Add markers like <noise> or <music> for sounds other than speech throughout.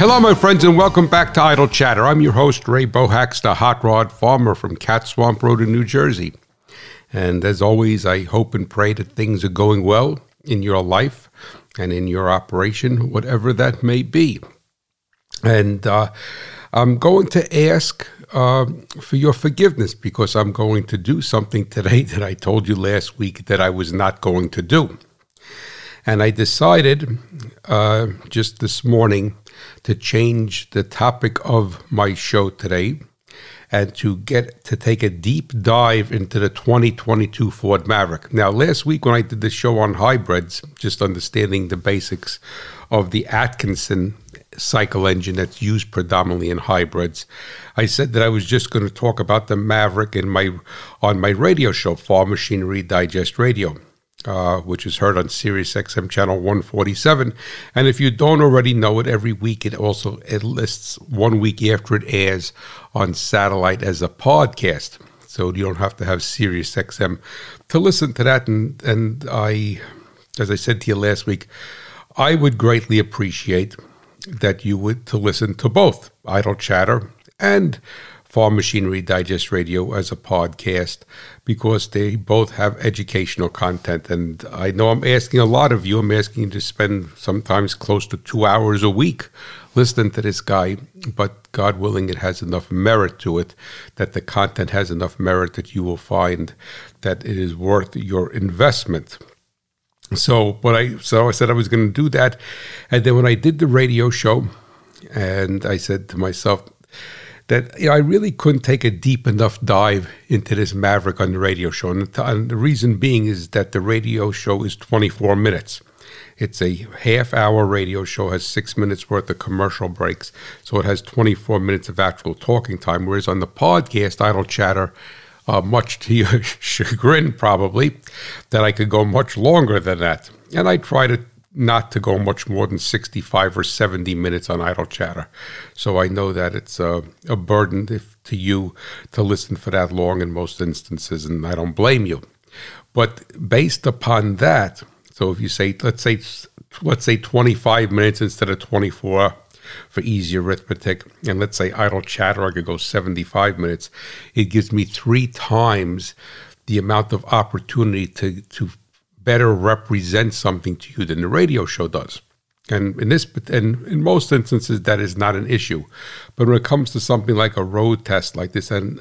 Hello, my friends, and welcome back to Idle Chatter. I'm your host, Ray Bohacz, the hot rod farmer from Cat Swamp Road in New Jersey. And as always, I hope and pray that things are going well in your life and in your operation, whatever that may be. And uh, I'm going to ask uh, for your forgiveness because I'm going to do something today <laughs> that I told you last week that I was not going to do. And I decided uh, just this morning to change the topic of my show today and to get to take a deep dive into the 2022 Ford Maverick. Now, last week when I did the show on hybrids, just understanding the basics of the Atkinson cycle engine that's used predominantly in hybrids, I said that I was just going to talk about the Maverick in my on my radio show, Farm Machinery Digest Radio uh, which is heard on Sirius XM channel 147. And if you don't already know it, every week it also it lists one week after it airs on satellite as a podcast. So you don't have to have Sirius XM to listen to that. And, and I, as I said to you last week, I would greatly appreciate that you would to listen to both Idle Chatter and Farm Machinery Digest Radio as a podcast because they both have educational content. And I know I'm asking a lot of you, I'm asking you to spend sometimes close to two hours a week listening to this guy, but God willing, it has enough merit to it that the content has enough merit that you will find that it is worth your investment. So what I so I said I was going to do that, and then when I did the radio show, and I said to myself, that you know, I really couldn't take a deep enough dive into this Maverick on the radio show. And the, and the reason being is that the radio show is 24 minutes. It's a half hour radio show, has six minutes worth of commercial breaks. So it has 24 minutes of actual talking time. Whereas on the podcast, Idle Chatter, uh, much to your <laughs> chagrin probably, that I could go much longer than that. And I try to not to go much more than 65 or 70 minutes on idle chatter. So I know that it's a, a burden if, to you to listen for that long in most instances, and I don't blame you. But based upon that, so if you say, let's say, let's say 25 minutes instead of 24 for easy arithmetic, and let's say idle chatter, I could go 75 minutes, it gives me three times the amount of opportunity to, to better represent something to you than the radio show does. And in this, and in most instances, that is not an issue. But when it comes to something like a road test like this, and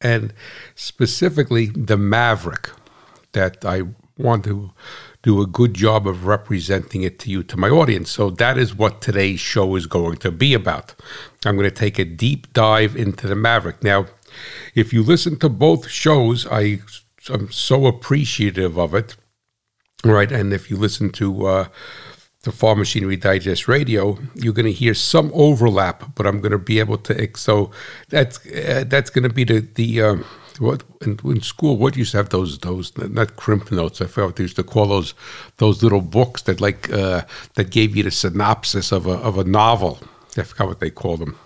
and specifically the Maverick, that I want to do a good job of representing it to you, to my audience. So that is what today's show is going to be about. I'm going to take a deep dive into the Maverick. Now, if you listen to both shows, I am so appreciative of it right? And if you listen to uh, the Farm Machinery Digest Radio, you're going to hear some overlap, but I'm going to be able to. So that's uh, that's going to be the the. Um, what in, in, school? What used to have those those not crimp notes? I forgot what they used to call those those little books that like uh, that gave you the synopsis of a of a novel. I forgot what they called them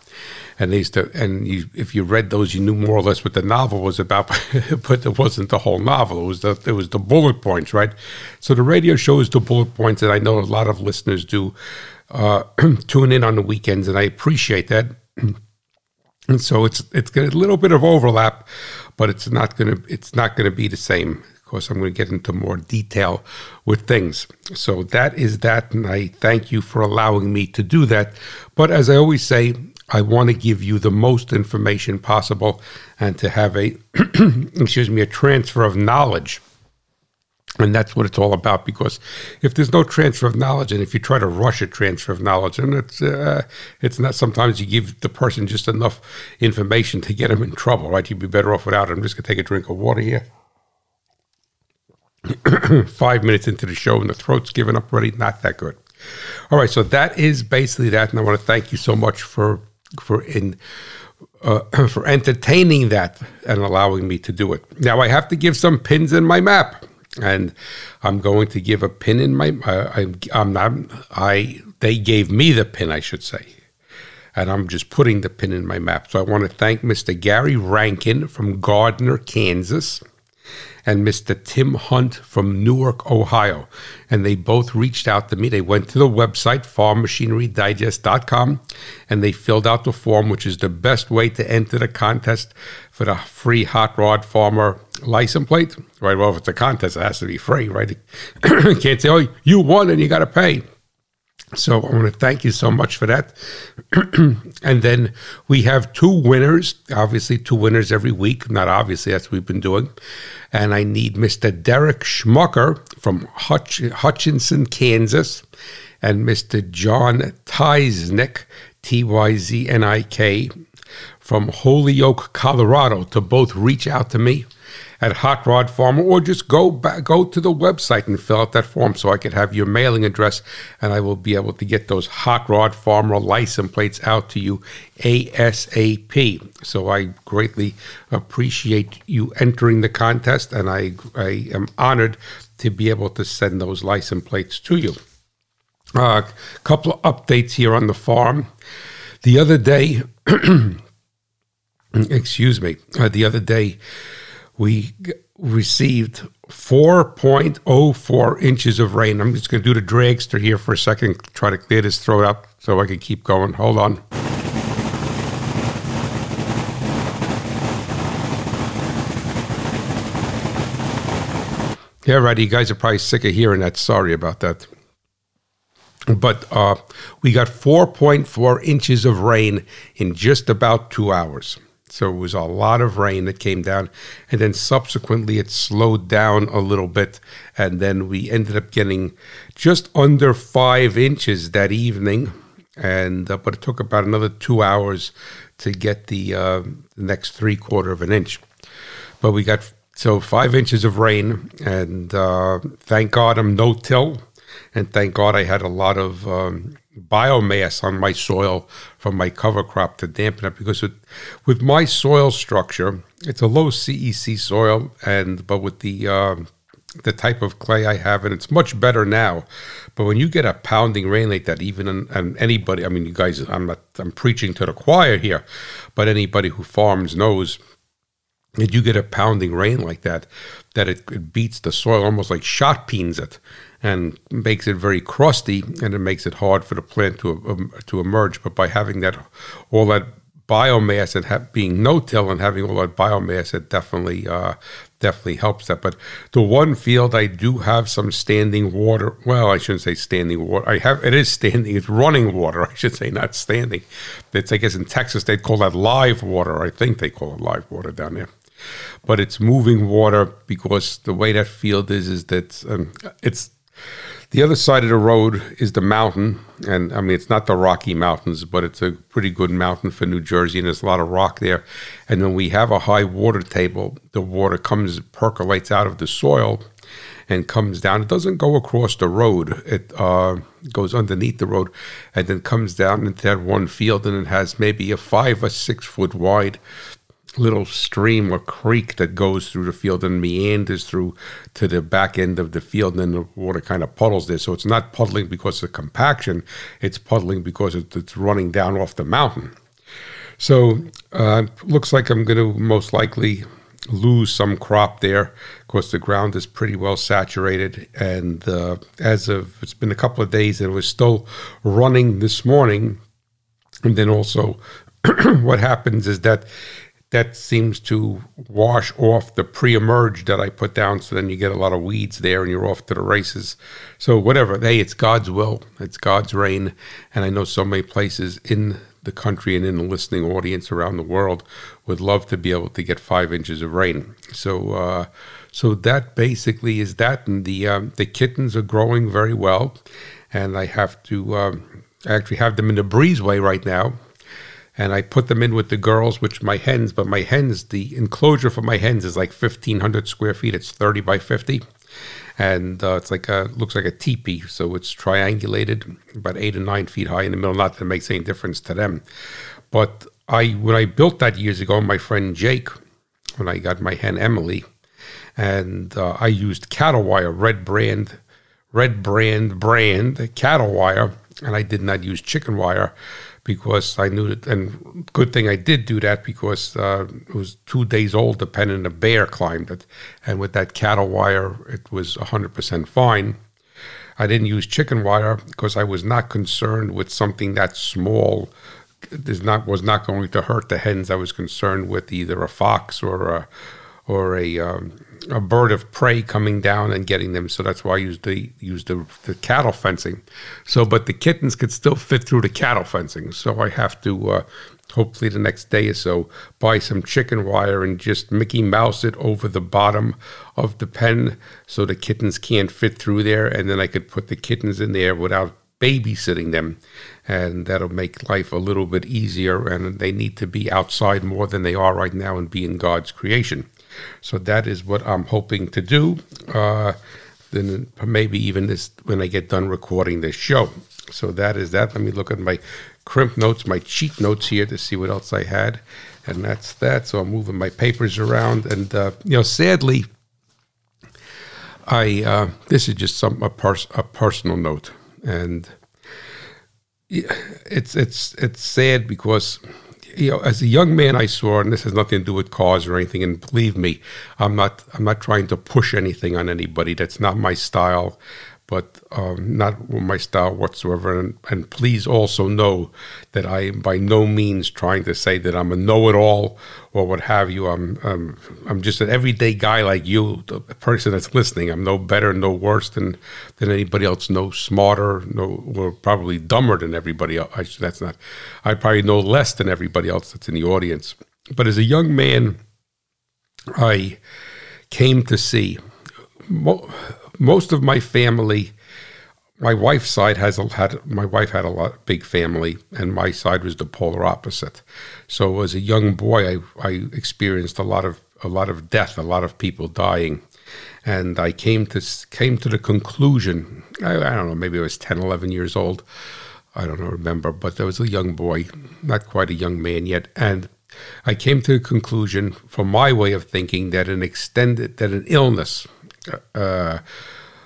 and they used to, and you, if you read those, you knew more or less what the novel was about, <laughs> but it wasn't the whole novel. It was the it was the bullet points, right? So the radio show is the bullet points, and I know a lot of listeners do uh, <clears throat> tune in on the weekends, and I appreciate that. <clears throat> and so it's it's a little bit of overlap, but it's not gonna it's not gonna be the same. Of course, I'm going to get into more detail with things. So that is that, and I thank you for allowing me to do that. But as I always say, I want to give you the most information possible and to have a <clears throat> excuse me a transfer of knowledge. And that's what it's all about. Because if there's no transfer of knowledge, and if you try to rush a transfer of knowledge, and it's uh, it's not. Sometimes you give the person just enough information to get them in trouble, right? You'd be better off without it. I'm just gonna take a drink of water here. <clears throat> Five minutes into the show, and the throat's given up already. Not that good. All right, so that is basically that, and I want to thank you so much for for in uh, <clears throat> for entertaining that and allowing me to do it. Now I have to give some pins in my map, and I'm going to give a pin in my. Uh, I, I'm not. I they gave me the pin, I should say, and I'm just putting the pin in my map. So I want to thank Mr. Gary Rankin from Gardner, Kansas. And Mr. Tim Hunt from Newark, Ohio. And they both reached out to me. They went to the website, farmmachinerydigest.com, and they filled out the form, which is the best way to enter the contest for the free Hot Rod Farmer license plate. Right, well, if it's a contest, it has to be free, right? <coughs> Can't say, oh, you won and you got to pay. So I want to thank you so much for that. <clears throat> and then we have two winners, obviously two winners every week. Not obviously, that's what we've been doing. And I need Mr. Derek Schmucker from Hutch- Hutchinson, Kansas, and Mr. John Tyznik, T Y Z N I K, from Holyoke, Colorado, to both reach out to me at Hot Rod Farmer, or just go back, go to the website and fill out that form so I could have your mailing address, and I will be able to get those Hot Rod Farmer license plates out to you ASAP. So I greatly appreciate you entering the contest, and I I am honored to be able to send those license plates to you. A uh, couple of updates here on the farm. The other day, <clears throat> excuse me, uh, the other day we received 4.04 inches of rain. I'm just going to do the dragster here for a second, try to clear this throat up so I can keep going. Hold on. Yeah, right. You guys are probably sick of hearing that. Sorry about that. But uh, we got 4.4 inches of rain in just about two hours. So it was a lot of rain that came down. And then subsequently, it slowed down a little bit. And then we ended up getting just under five inches that evening. And uh, but it took about another two hours to get the, uh, next three quarter of an inch. But we got so five inches of rain, and uh, thank God I'm no till, and thank God I had a lot of um, biomass on my soil from my cover crop to dampen it because with, my soil structure it's a low CEC soil and but with the uh, the type of clay I have and it's much better now. But when you get a pounding rain like that even and anybody I mean you guys I'm not I'm preaching to the choir here but anybody who farms knows that you get a pounding rain like that that it, it beats the soil almost like shot peens it and makes it very crusty, and it makes it hard for the plant to um, to emerge. But by having that all that biomass and ha- being no-till and having all that biomass, it definitely uh, definitely helps that. But the one field I do have some standing water. Well, I shouldn't say standing water. I have it is standing. It's running water. <laughs> I should say not standing. It's I guess in Texas they call that live water. I think they call it live water down there but it's moving water because the way that field is is that um, it's the other side of the road is the mountain, and I mean it's not the Rocky Mountains, but it's a pretty good mountain for New Jersey, and there's a lot of rock there. And when we have a high water table, the water comes percolates out of the soil and comes down. It doesn't go across the road; it uh, goes underneath the road, and then comes down into that one field, and it has maybe a five or six foot wide little stream or creek that goes through the field and meanders through to the back end of the field, and then the water kind of puddles there. So it's not puddling because of compaction; it's puddling because it's running down off the mountain. So uh, looks like I'm going to most likely lose some crop there because the ground is pretty well saturated. And uh, as of it's been a couple of days, and it was still running this morning. And then also, <clears throat> what happens is that that seems to wash off the pre-emerge that I put down. So then you get a lot of weeds there, and you're off to the races. So whatever, hey, it's God's will, it's God's rain, and I know so many places in the country and in the listening audience around the world would love to be able to get five inches of rain. So, uh, so that basically is that, and the um, the kittens are growing very well, and I have to. Um, I actually have them in the breezeway right now and I put them in with the girls, which my hens, but my hens, the enclosure for my hens is like 1,500 square feet. It's 30 by 50. And uh, it's like a, looks like a teepee. So it's triangulated, about eight or nine feet high in the middle. Not that it makes any difference to them. But I, when I built that years ago, my friend Jake, when I got my hen Emily, and uh, I used cattle wire, red brand, red brand brand cattle wire, and I did not use chicken wire because I knew that, and good thing I did do that because uh, it was two days old, the pen and a bear climbed it. And with that cattle wire, it was 100% fine. I didn't use chicken wire because I was not concerned with something that small. Is not was not going to hurt the hens. I was concerned with either a fox or a or a um, a bird of prey coming down and getting them. So that's why I used the used the, the cattle fencing. So, but the kittens could still fit through the cattle fencing. So I have to uh, hopefully the next day or so buy some chicken wire and just Mickey Mouse it over the bottom of the pen so the kittens can't fit through there, and then I could put the kittens in there without babysitting them and that'll make life a little bit easier and they need to be outside more than they are right now and be in god's creation so that is what I'm hoping to do. Uh, then maybe even this when I get done recording this show. So that is that. Let me look at my crimp notes, my cheat notes here to see what else I had, and that's that. So I'm moving my papers around, and uh, you know, sadly, I uh, this is just some a, pers- a personal note, and it's it's it's sad because you know, as a young man, I saw, and this has nothing to do with cause or anything. And believe me, I'm not, I'm not trying to push anything on anybody. That's not my style but um, not my style whatsoever. And, and, please also know that I am by no means trying to say that I'm a know-it-all or what have you. I'm I'm, I'm just an everyday guy like you, the person that's listening. I'm no better, no worse than than anybody else. No smarter, no or probably dumber than everybody else. I, that's not. I probably know less than everybody else that's in the audience. But as a young man, I came to see most of my family, my wife's side has a, had my wife had a lot big family, and my side was the polar opposite. So as a young boy, I, I experienced a lot of a lot of death, a lot of people dying, and I came to came to the conclusion. I, I don't know, maybe I was 10, 11 years old. I don't know, remember, but I was a young boy, not quite a young man yet, and I came to the conclusion, from my way of thinking, that an extended that an illness uh,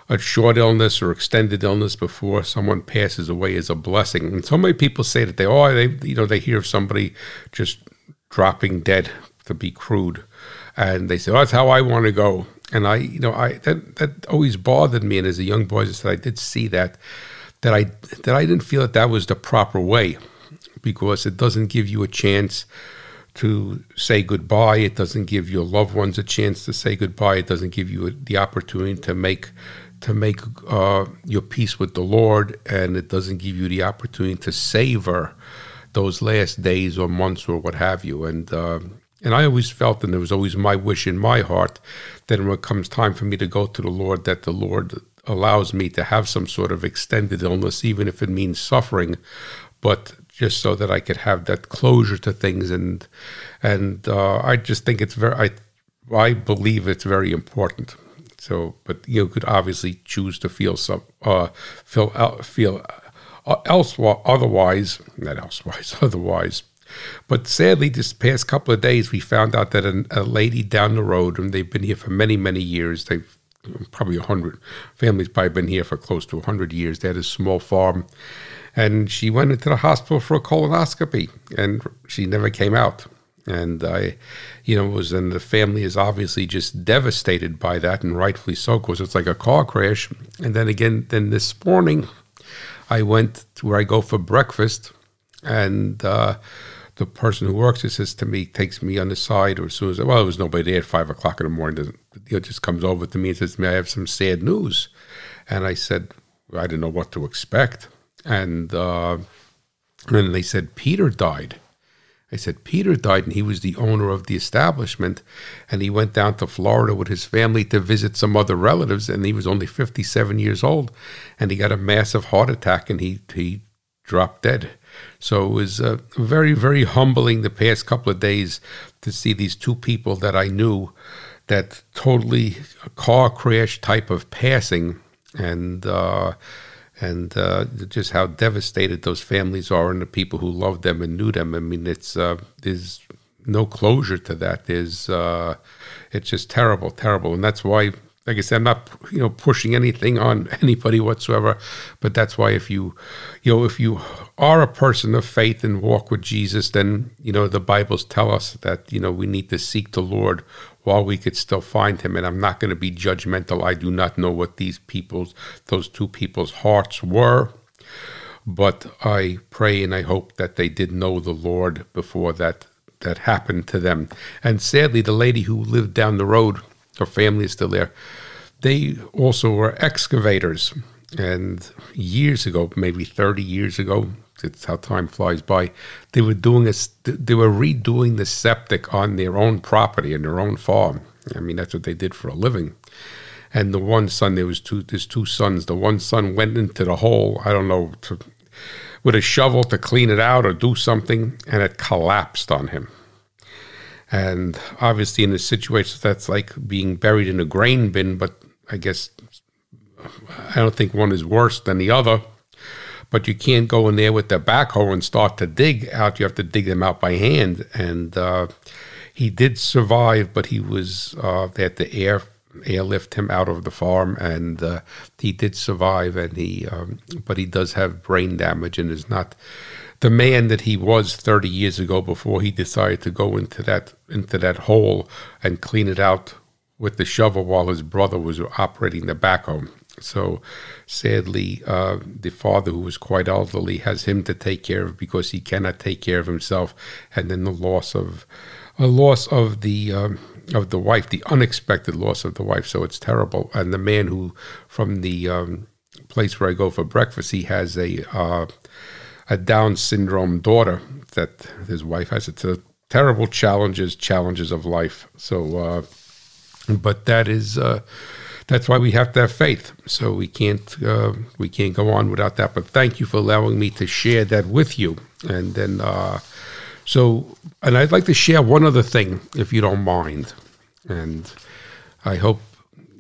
a short illness or extended illness before someone passes away is a blessing. And so many people say that they, oh, they, you know, they hear of somebody just dropping dead to be crude, and they say, oh, that's how I want to go. And I, you know, I that that always bothered me. And as a young boy, I said I did see that, that I that I didn't feel that that was the proper way, because it doesn't give you a chance to say goodbye. It doesn't give your loved ones a chance to say goodbye. It doesn't give you the opportunity to make to make uh, your peace with the Lord, and it doesn't give you the opportunity to savor those last days or months or what have you. And uh, and I always felt, and it was always my wish in my heart, that when it comes time for me to go to the Lord, that the Lord allows me to have some sort of extended illness, even if it means suffering, but just so that I could have that closure to things. And and uh, I just think it's very I I believe it's very important. So, but you could obviously choose to feel some uh, feel uh, feel otherwise, not elsewise, <laughs> otherwise. But sadly, this past couple of days, we found out that a, a lady down the road, and they've been here for many, many years. They've probably a hundred families probably been here for close to a hundred years. They had a small farm, and she went into the hospital for a colonoscopy, and she never came out. And I, you know, was and the family is obviously just devastated by that, and rightfully so, because it's like a car crash. And then again, then this morning, I went to where I go for breakfast, and uh, the person who works it says to me, takes me on the side, or as soon as well, there was nobody there at five o'clock in the morning. Doesn't you know, just comes over to me and says may "I have some sad news," and I said, I didn't know what to expect. And, uh, they said, Peter died. I said, Peter died, and he was the owner of the establishment. And he went down to Florida with his family to visit some other relatives, and he was only 57 years old. And he got a massive heart attack, and he, he dropped dead. So it was uh, very, very humbling the past couple of days to see these two people that I knew that totally car crash type of passing. And, uh, and uh, just how devastated those families are and the people who loved them and knew them. I mean, it's uh, there's no closure to that. There's uh, it's just terrible, terrible, and that's why like I said, I'm not you know pushing anything on <laughs> anybody whatsoever, but that's why if you you know if you are a person of faith and walk with Jesus, then you know the Bibles tell us that you know we need to seek the Lord while we could still find Him. And I'm not going to be judgmental. I do not know what these people's those two people's hearts were, but I pray and I hope that they did know the Lord before that that happened to them. And sadly, the lady who lived down the road, her family is still there. They also were excavators. And years ago, maybe 30 years ago, it's how time flies by, they were doing a, they were redoing the septic on their own property in their own farm. I mean, that's what they did for a living. And the one son, there was two, there's two sons. The one son went into the hole. I don't know to with a shovel to clean it out or do something, and it collapsed on him. And obviously, in a situation that's like being buried in a grain bin, but I guess I don't think one is worse than the other. But you can't go in there with the backhoe and start to dig out. You have to dig them out by hand. And uh, he did survive, but he was uh, they had to air airlift him out of the farm, and uh, he did survive. And he, um, but he does have brain damage and is not the man that he was 30 years ago before he decided to go into that into that hole and clean it out with the shovel while his brother was operating the backhoe. So sadly, uh, the father, who was quite elderly, has him to take care of because he cannot take care of himself, and then the loss of a loss of the um, of the wife, the unexpected loss of the wife. So it's terrible. And the man who, from the um, place where I go for breakfast, he has a uh, a Down syndrome daughter that his wife has. It's a terrible challenges, challenges of life. So, uh, but that is uh, that's why we have to have faith. So we can't uh, we can't go on without that. But thank you for allowing me to share that with you. And then uh, so, and I'd like to share one other thing, if you don't mind. And I hope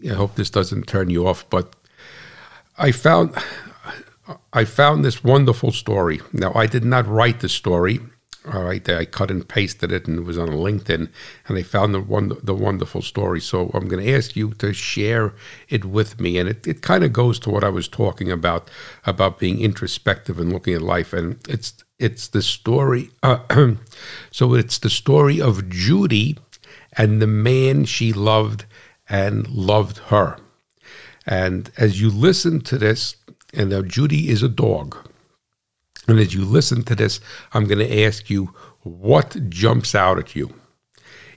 I hope this doesn't turn you off, but I found I found this wonderful story. Now, I did not write the story. All right, I cut and pasted it, and it was on LinkedIn, and I found the one the wonderful story. So I'm going to ask you to share it with me, and it, it kind of goes to what I was talking about about being introspective and looking at life, and it's it's the story. Uh, <clears throat> so it's the story of Judy and the man she loved and loved her. And as you listen to this, and now Judy is a dog. And as you listen to this, I'm going to ask you what jumps out at you.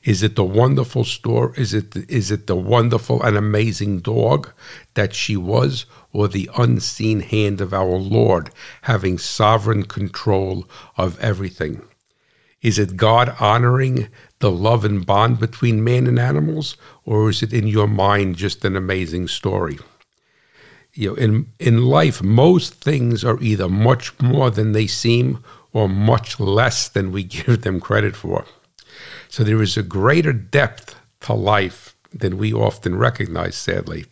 Is it the wonderful story? Is it is it the wonderful and amazing dog that she was, or the unseen hand of our Lord having sovereign control of everything? Is it God honoring the love and bond between man and animals, or is it in your mind just an amazing story? You know, in in life, most things are either much more than they seem or much less than we <laughs> give them credit for. So there is a greater depth to life than we often recognize, sadly.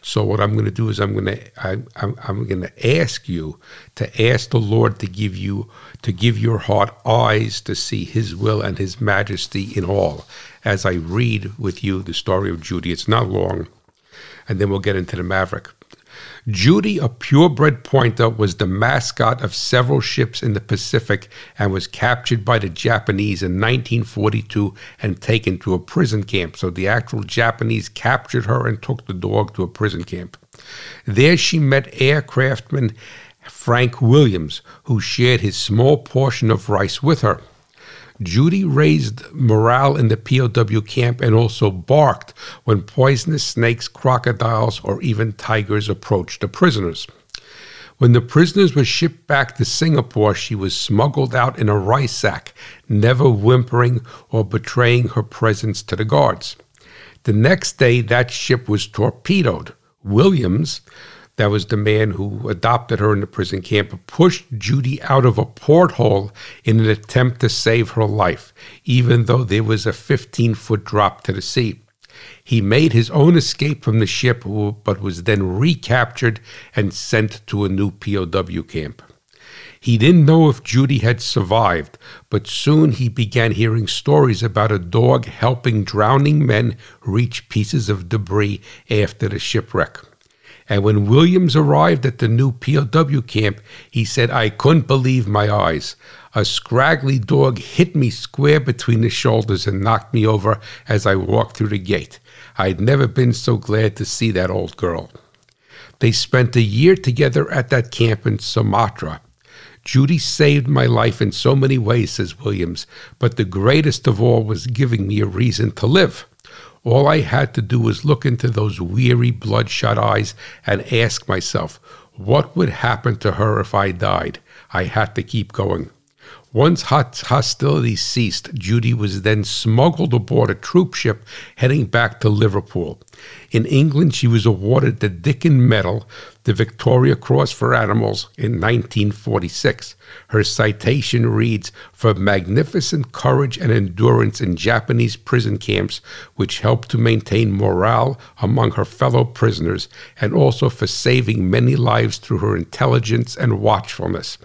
So what I'm going to do is I'm going to I, I'm, I'm going to ask you to ask the Lord to give you to give your heart eyes to see His will and His majesty in all. As I read with you the story of Judy, it's not long, and then we'll get into the Maverick. Judy, a purebred pointer, was the mascot of several ships in the Pacific and was captured by the Japanese in 1942 and taken to a prison camp. So the actual Japanese captured her and took the dog to a prison camp. There she met aircraftman Frank Williams, who shared his small portion of rice with her. Judy raised morale in the POW camp and also barked when poisonous snakes, crocodiles, or even tigers approached the prisoners. When the prisoners were shipped back to Singapore, she was smuggled out in a rice sack, never whimpering or betraying her presence to the guards. The next day, that ship was torpedoed. Williams, that was the man who adopted her in the prison camp, pushed Judy out of a porthole in an attempt to save her life, even though there was a 15 foot drop to the sea. He made his own escape from the ship, but was then recaptured and sent to a new POW camp. He didn't know if Judy had survived, but soon he began hearing stories about a dog helping drowning men reach pieces of debris after the shipwreck. And when Williams arrived at the new POW camp, he said, I couldn't believe my eyes. A scraggly dog hit me square between the shoulders and knocked me over as I walked through the gate. I'd never been so glad to see that old girl. They spent a year together at that camp in Sumatra. Judy saved my life in so many ways, says Williams, but the greatest of all was giving me a reason to live. All I had to do was look into those weary, bloodshot eyes and ask myself, what would happen to her if I died? I had to keep going. Once hostilities ceased, Judy was then smuggled aboard a troop ship heading back to Liverpool. In England, she was awarded the Dickin Medal, the Victoria Cross for Animals, in 1946. Her citation reads For magnificent courage and endurance in Japanese prison camps, which helped to maintain morale among her fellow prisoners, and also for saving many lives through her intelligence and watchfulness.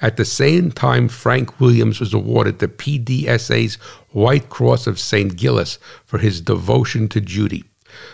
At the same time, Frank Williams was awarded the PDSA's White Cross of St. Giles for his devotion to Judy.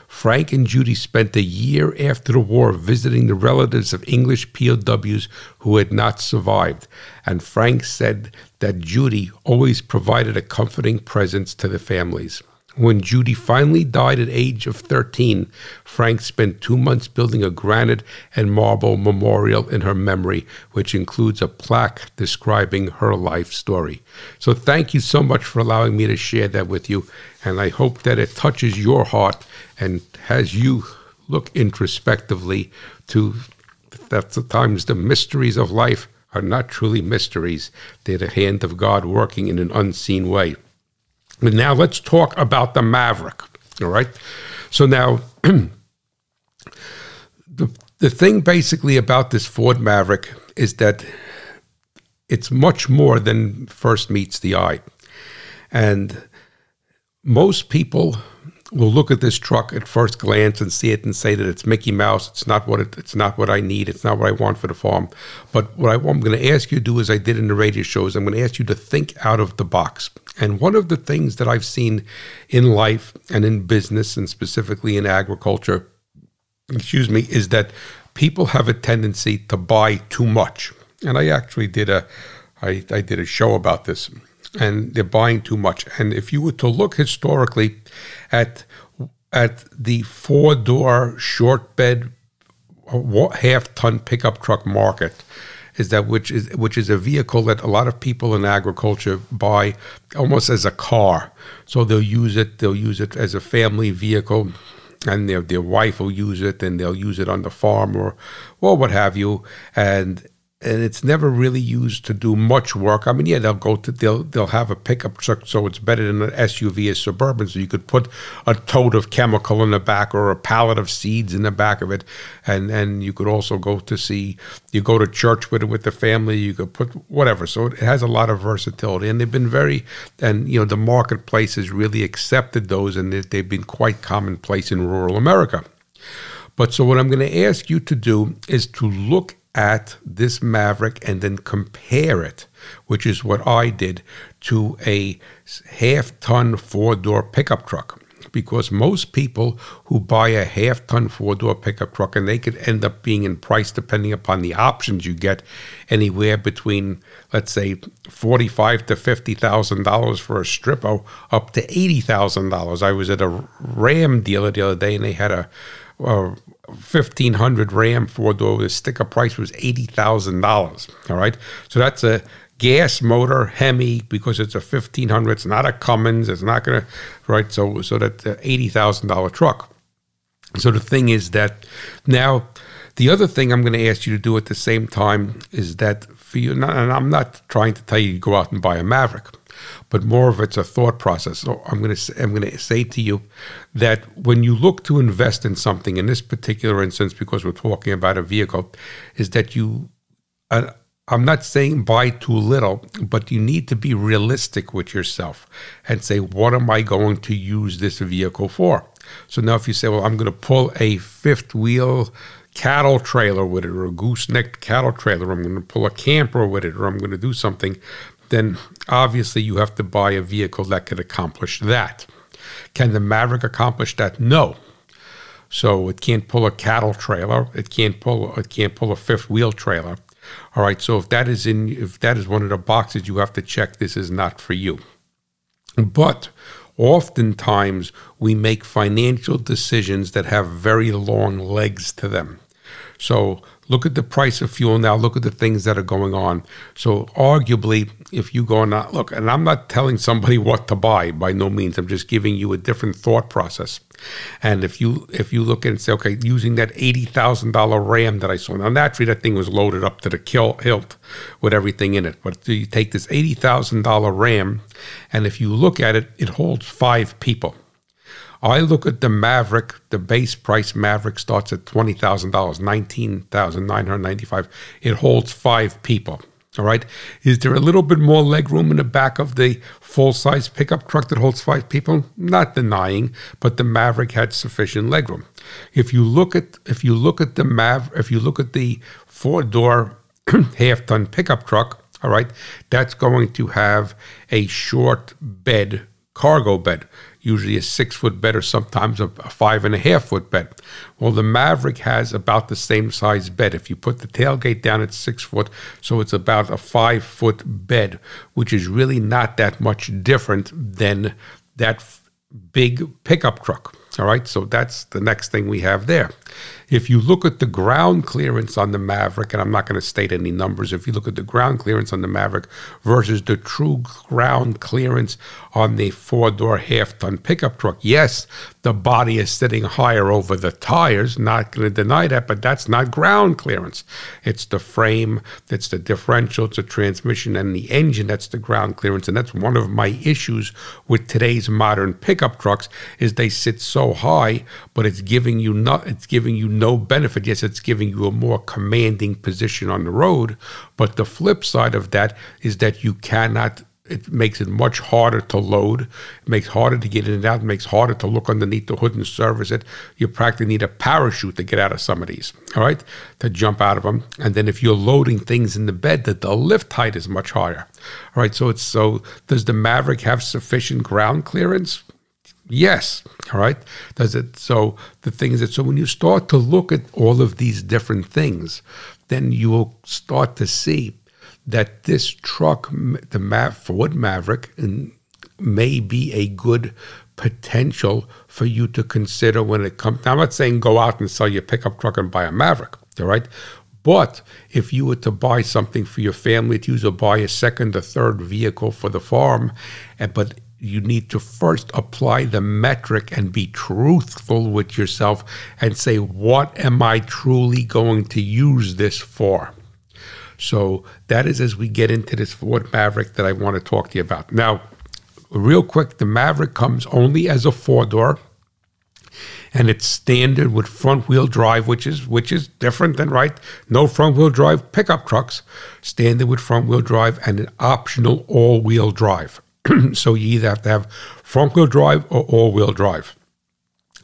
Frank and Judy spent a year after the war visiting the relatives of English POWs who had not survived, and Frank said that Judy always provided a comforting presence to the families. When Judy finally died at age of 13, Frank spent two months building a granite and marble memorial in her memory, which includes a plaque describing her life story. So thank you so much for allowing me to share that with you, and I hope that it touches your heart and has you look introspectively to that times the mysteries of life are not truly mysteries. They're the hand of God working in an unseen way. But now let's talk about the Maverick. All right. So now, <clears throat> the, the thing basically about this Ford Maverick is that it's much more than first meets the eye. And most people will look at this truck at first glance and see it and say that it's Mickey Mouse. It's not what it, it's not what I need. It's not what I want for the farm. But what I, am going to ask you to do, as I did in the radio shows, I'm going to ask you to think out of the box. And one of the things that I've seen in life and in business, and specifically in agriculture, excuse me, is that people have a tendency to buy too much. And I actually did a, I, I did a show about this and they're buying too much. And if you were to look historically at at the four door short bed uh, half ton pickup truck market, is that which is which is a vehicle that a lot of people in agriculture buy almost as a car. So they'll use it. They'll use it as a family vehicle. And their, their wife will use it, and they'll use it on the farm or, or what have you. And and it's never really used to do much work. I mean, yeah, they'll go to they'll they'll have a pickup truck, so it's better than an SUV or suburban. So you could put a tote of chemical in the back or a pallet of seeds in the back of it, and and you could also go to see you go to church with it with the family. You could put whatever. So it has a lot of versatility, and they've been very and you know the marketplace has really accepted those, and they've been quite commonplace in rural America. But so what I'm going to ask you to do is to look at this Maverick and then compare it, which is what I did, to a half ton four door pickup truck. Because most people who buy a half ton four door pickup truck, and they could end up being in price depending upon the options you get, anywhere between, let's say, forty five to fifty thousand dollars for a strippo, up to eighty thousand dollars. I was at a Ram dealer the other day, and they had a 1500 Ram four door. The sticker price was $80,000. All right. So that's a gas motor Hemi because it's a 1500. It's not a Cummins. It's not going to, right. So, so that uh, $80,000 truck. So the thing is that now, the other thing I'm going to ask you to do at the same time is that for you, and I'm not trying to tell you to go out and buy a Maverick but more of it's a thought process. So I'm going to I'm going to say to you that when you look to invest in something, in this particular instance, because we're talking about a vehicle, is that you. Uh, I'm not saying buy too little, but you need to be realistic with yourself and say, what am I going to use this vehicle for? So now, if you say, well, I'm going to pull a fifth wheel cattle trailer with it or a gooseneck cattle trailer, I'm going to pull a camper with it or I'm going to do something, then obviously you have to buy a vehicle that could accomplish that. Can the Maverick accomplish that? No. So it can't pull a cattle trailer. It can't pull. It can't pull a fifth wheel trailer. All right. So if that is in, if that is one of the boxes, you have to check. This is not for you. But oftentimes we make financial decisions that have very long legs to them. So look at the price of fuel now. Look at the things that are going on. So arguably, if you go and look, and I'm not telling somebody <laughs> what to buy by no means. I'm just giving you a different thought process. And if you if you look and say, okay, using that eighty thousand dollar RAM that I saw, now naturally that thing was loaded up to the kill hilt with everything in it. But you take this eighty thousand dollar RAM, and if you look at it, it holds five people. I look at the Maverick, the base price Maverick starts at $20,000, 19,995. It holds five people. All right. Is there a little bit more leg room in the back of the full size pickup truck that holds five people? Not denying, but the Maverick had sufficient leg room. If you look at if you look at the Mav if you look at the four door <clears throat> half ton pickup truck, all right, that's going to have a short bed, cargo bed usually a six foot bed or sometimes a, five and a half foot bed. Well, the Maverick has about the same size bed. If you put the tailgate down, it's six foot, so it's about a five foot bed, which is really not that much different than that big pickup truck. All right, so that's the next thing we have there. If you look at the ground clearance on the Maverick, and I'm not going to state any numbers, if you look at the ground clearance on the Maverick versus the true ground clearance on the four door half ton pickup truck, yes, the body is sitting higher over the tires. Not going to deny that, but that's not ground clearance. It's the frame, it's the differential, it's the transmission, and the engine that's the ground clearance. And that's one of my issues with today's modern pickup trucks is they sit so high, but it's giving you not it's giving you no benefit. Yes, it's giving you a more commanding position on the road, but the flip side of that is that you cannot it makes it much harder to load. It makes harder to get in and out. It makes harder to look underneath the hood and service it. You practically need a parachute to get out of some of these. All right, to jump out of them. And then if you're loading things in the bed, that the lift height is much higher. All right, so it's so. Does the Maverick have sufficient ground clearance? Yes. All right. Does it? So the thing is that so when you start to look at all of these different things, then you will start to see that this truck, the Ma- Ford Maverick, may be a good potential for you to consider when it comes. Now, I'm not saying go out and sell your pickup truck and buy a Maverick. All right. But if you were to buy something for your family to use or buy a second or third vehicle for the farm, and but you need to first apply the metric and be truthful with yourself and say, what am I truly going to use this for? So that is as we get into this Ford Maverick that I want to talk to you about. Now, real quick, the Maverick comes only as a four door and it's standard with front wheel drive, which is which is different than right. No front wheel drive pickup trucks, standard with front wheel drive and an optional all wheel drive. <clears throat> so you either have to have front wheel drive or all wheel drive.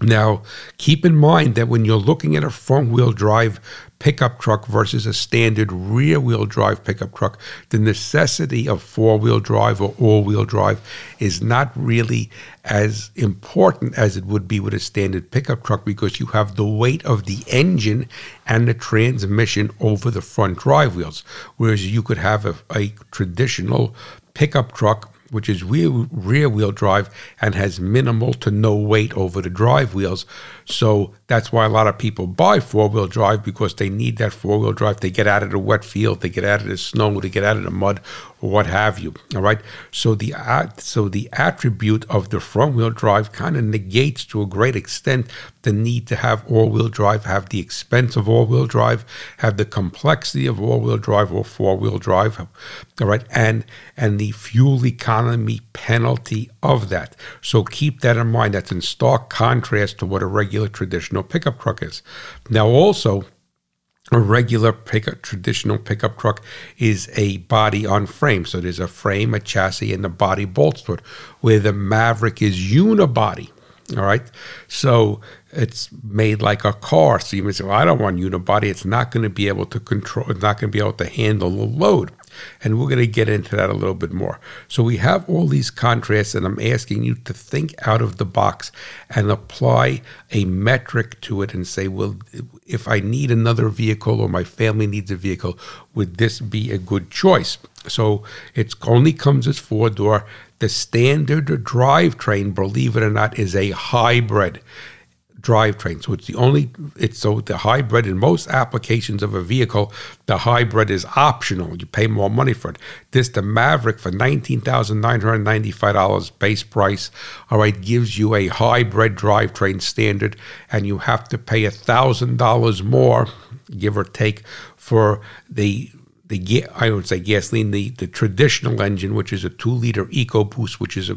Now, keep in mind that when you're looking at a front wheel drive pickup truck versus a standard rear wheel drive pickup truck, the necessity of four wheel drive or all wheel drive is not really as important as it would be with a standard pickup truck because you have the weight of the engine and the transmission over the front drive wheels. Whereas you could have a, a traditional pickup truck which is rear, rear wheel drive and has minimal to no weight over the drive wheels. So that's why a lot of people buy four wheel drive because they need that four wheel drive. They get out of the wet field, they get out of the snow, they get out of the mud, or what have you. All right. So the so the attribute of the front wheel drive kind of negates to a great extent the need to have all wheel drive, have the expense of all wheel drive, have the complexity of all wheel drive or four wheel drive. All right, and and the fuel economy penalty of that. So keep that in mind. That's in stark contrast to what a regular traditional pickup truck is. Now also a regular pickup, traditional pickup truck is a body on frame. So there's a frame, a chassis, and the body bolts to it. Where the Maverick is unibody. All right. So it's made like a car. So you may say, well, I don't want unibody. It's not going to be able to control, it's not going to be able to handle the load. And we're going to get into that a little bit more. So we have all these contrasts, and I'm asking you to think out of the box and apply a metric to it and say, well, if I need another vehicle or my family needs a vehicle, would this be a good choice? So it only comes as four door. The standard drivetrain, believe it or not, is a hybrid drivetrain. So it's the only it's so the hybrid in most applications of a vehicle, the hybrid is optional. You pay more money for it. This the Maverick for nineteen thousand nine hundred ninety five dollars base price. All right, gives you a hybrid drivetrain standard, and you have to pay a thousand dollars more, give or take, for the the I would say gasoline, the, the traditional engine, which is a two liter EcoBoost, which is a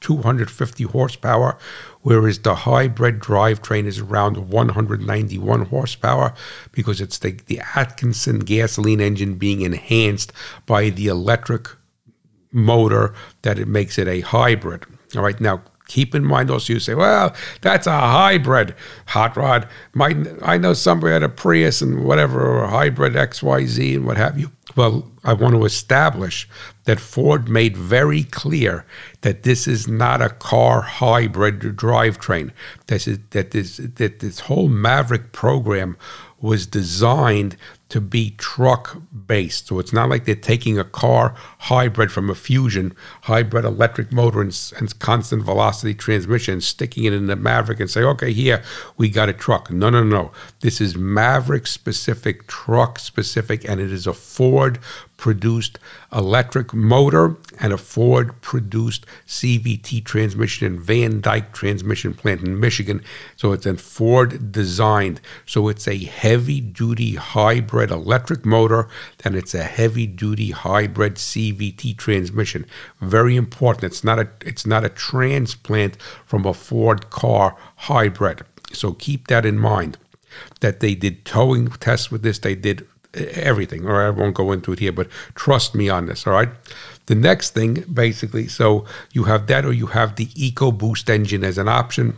250 horsepower, whereas the hybrid drivetrain is around 191 horsepower because it's the, the Atkinson gasoline engine being enhanced by the electric motor that it makes it a hybrid. All right, now keep in mind also you say, well, that's a hybrid hot rod. Might I know somebody had a Prius and whatever, or a hybrid XYZ and what have you. Well, I want to establish that Ford made very clear that this is not a car hybrid drivetrain. This is, that this that this whole Maverick program was designed to be truck based. So it's not like they're taking a car hybrid from a Fusion, hybrid electric motor and, and, constant velocity transmission, sticking it in the Maverick and say, okay, here we got a truck. No, no, no. This is Maverick specific, truck specific, and it is a Ford produced electric motor and a Ford produced CVT transmission in Van Dyke transmission plant in Michigan. So it's a Ford designed. So it's a heavy duty hybrid electric motor and it's a heavy duty hybrid CVT transmission. Very important. It's not a it's not a transplant from a Ford car hybrid. So keep that in mind that they did towing tests with this. They did everything. Or I won't go into it here, but trust me on this. All right. The next thing, basically, so you have that, or you have the EcoBoost engine as an option.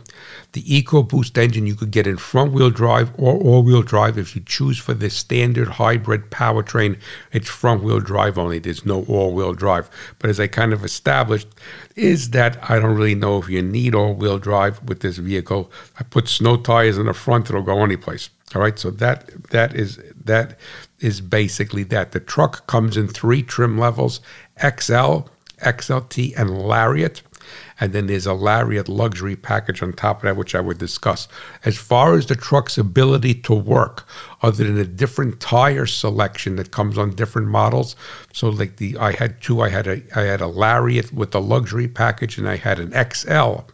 The EcoBoost engine you could get in front wheel drive or all wheel drive. If you choose for the standard hybrid powertrain, it's front wheel drive only. There's no all wheel drive. But as I kind of established, is that I don't really know if you need all wheel drive with this vehicle. I put snow tires in the front, it'll go anyplace. All right, so that that is that is basically that. The truck comes in three trim levels: XL, XLT, and Lariat. And then there's a Lariat luxury package on top of that, which I would discuss. As far as the truck's ability to work, other than a different tire selection that comes on different models. So, like the I had two, I had a I had a Lariat with the luxury package, and I had an XL,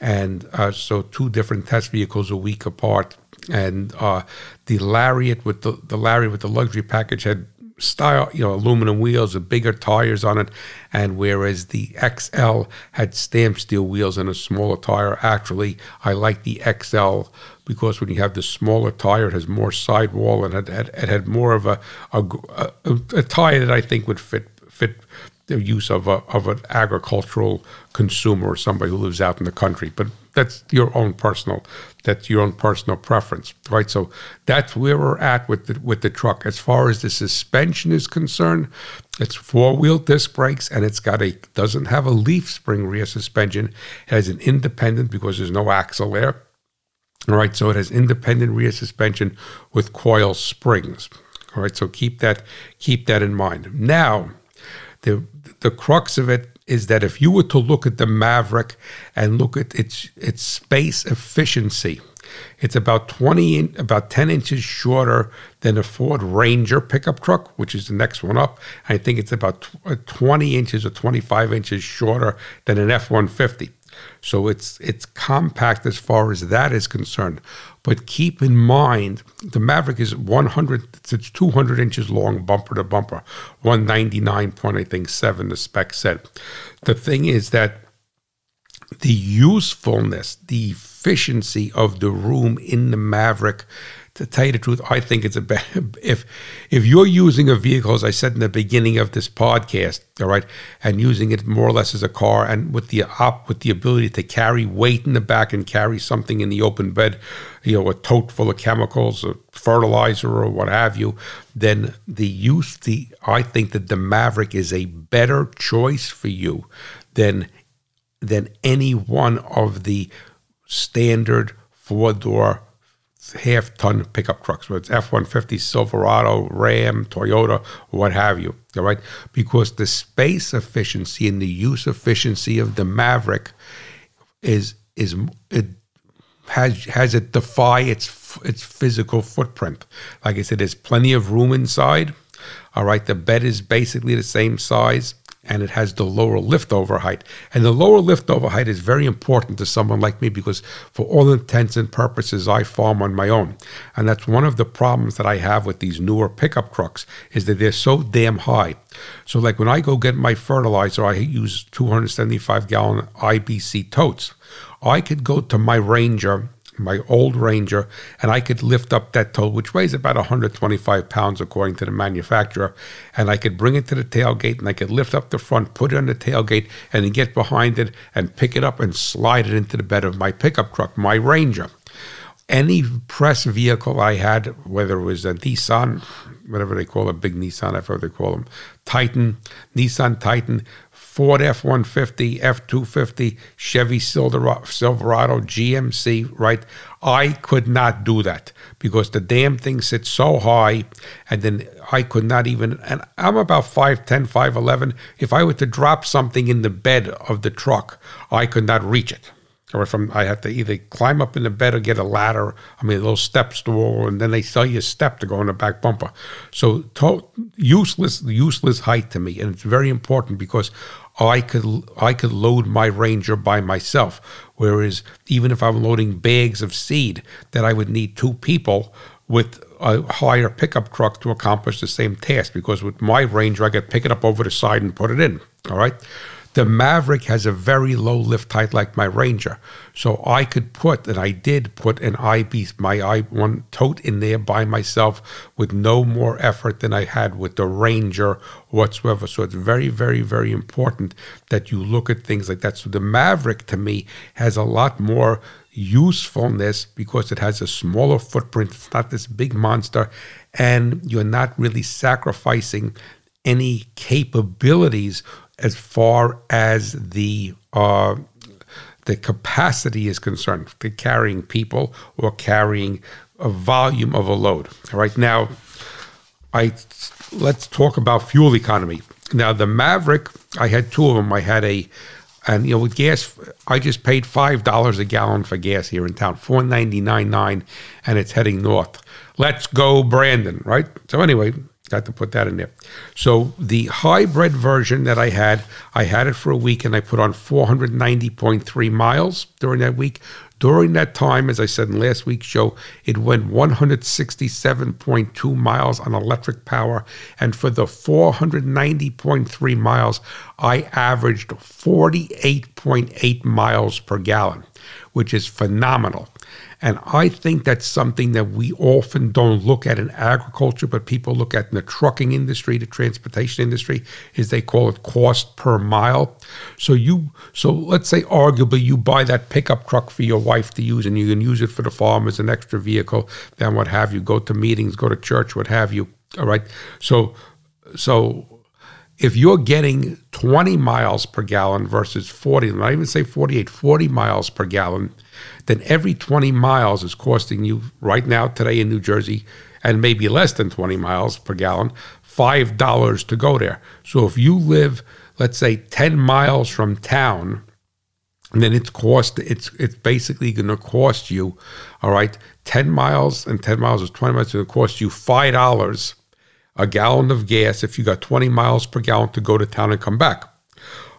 and uh, so two different test vehicles a week apart and uh, the Lariat with the the Lariat with the luxury package had style, you know, aluminum wheels with bigger tires on it, and whereas the XL had stamped steel wheels and a smaller tire. Actually, I like the XL because when you have the smaller tire, it has more sidewall and it had, it had more of a a, a a tire that I think would fit fit the use of a, of an agricultural consumer or somebody who lives out in the country. But that's your own personal that's your own personal preference, right? So that's where we're at with the with the truck. As far as the suspension is concerned, it's four wheel disc brakes and it's got a doesn't have a leaf spring rear suspension. It has an independent because there's no axle there. All right, so it has independent rear suspension with coil springs. All right, so keep that keep that in mind. Now, the the crux of it is that if you were to look at the Maverick and look at its its space efficiency, it's about 20 in, about 10 inches shorter than a Ford Ranger pickup truck, which is the next one up. I think it's about uh, 20 inches or 25 inches shorter than an F150. So it's it's compact as far as that is concerned. But keep in mind, the Maverick is 100, it's 200 inches long, bumper to bumper, 199 point, I think, seven, the spec said. The thing is that the usefulness, the efficiency of the room in the Maverick to tell you the truth, I think it's a better <laughs> if if you're using a vehicle, as I said in the beginning of this podcast, all right, and using it more or less as a car, and with the op with the ability to carry weight in the back and carry something in the open bed, you know, a tote full of chemicals, or fertilizer, or what have you, then the use the I think that the Maverick is a better choice for you than than any one of the standard four door half ton pickup trucks, whether it's F 150, Silverado, Ram, Toyota, what have you. All right. Because the space efficiency and the use efficiency of the Maverick is, is, it has, has it defy its, its physical footprint. Like I said, there's plenty of room inside. All right. The bed is basically the same size and it has the lower liftover height. And the lower liftover height is very important to someone like me because, for all intents and purposes, I farm on my own. And that's one of the problems that I have with these newer pickup trucks is that they're so damn high. So, like when I go get my fertilizer, I use 275 gallon IBC totes. I could go to my Ranger my old Ranger, and I could lift up that tow, which weighs about 125 pounds according to the manufacturer, and I could bring it to the tailgate, and I could lift up the front, put it on the tailgate, and then get behind it and pick it up and slide it into the bed of my pickup truck, my Ranger. Any press vehicle I had, whether it was a Nissan, whatever they call a big Nissan, I forget they call them, Titan, Nissan Titan, Ford F 150, F 250, Chevy Silverado, GMC, right? I could not do that because the damn thing sits so high. And then I could not even, and I'm about 5'10, 5'11. If I were to drop something in the bed of the truck, I could not reach it or from I have to either climb up in the bed or get a ladder. I mean, little step stool, and then they sell you a step to go in the back bumper. So to, useless, useless height to me, and it's very important because I could I could load my Ranger by myself. Whereas even if I'm loading bags of seed, that I would need two people with a higher pickup truck to accomplish the same task. Because with my Ranger, I could pick it up over the side and put it in. All right. The Maverick has a very low lift height like my Ranger. So I could put, and I did put an IB, my i1 tote in there by myself with no more effort than I had with the Ranger whatsoever. So it's very, very, very important that you look at things like that. So the Maverick to me has a lot more usefulness because it has a smaller footprint. It's not this big monster, and you're not really sacrificing any capabilities as far as the uh, the capacity is concerned, the carrying people or carrying a volume of a load. Right, now I let's talk about fuel economy. Now the Maverick, I had two of them. I had a and you know with gas, I just paid five dollars a gallon for gas here in town, four ninety nine nine, and it's heading north. Let's go, Brandon! Right. So anyway, Got to put that in there. So the hybrid version that I had, I had it for a week and I put on 490.3 miles during that week. During that time, as I said in last week's show, it went 167.2 miles on electric power. And for the 490.3 miles, I averaged 48.8 miles per gallon, which is phenomenal. And I think that's something that we often don't look at in agriculture, but people look at in the trucking industry, the transportation industry, is they call it cost per mile. So you so let's say arguably you buy that pickup truck for your wife to use and you can use it for the farm as an extra vehicle, then what have you, go to meetings, go to church, what have you. All right. So so if you're getting 20 miles per gallon versus 40, not even say 48, 40 miles per gallon, then every 20 miles is costing you right now today in New Jersey, and maybe less than 20 miles per gallon, $5 to go there. So if you live, let's say 10 miles from town, then it's cost it's it's basically going to cost you all right 10 miles and 10 miles is 20 miles it's going to cost you five dollars a gallon of gas if you got 20 miles per gallon to go to town and come back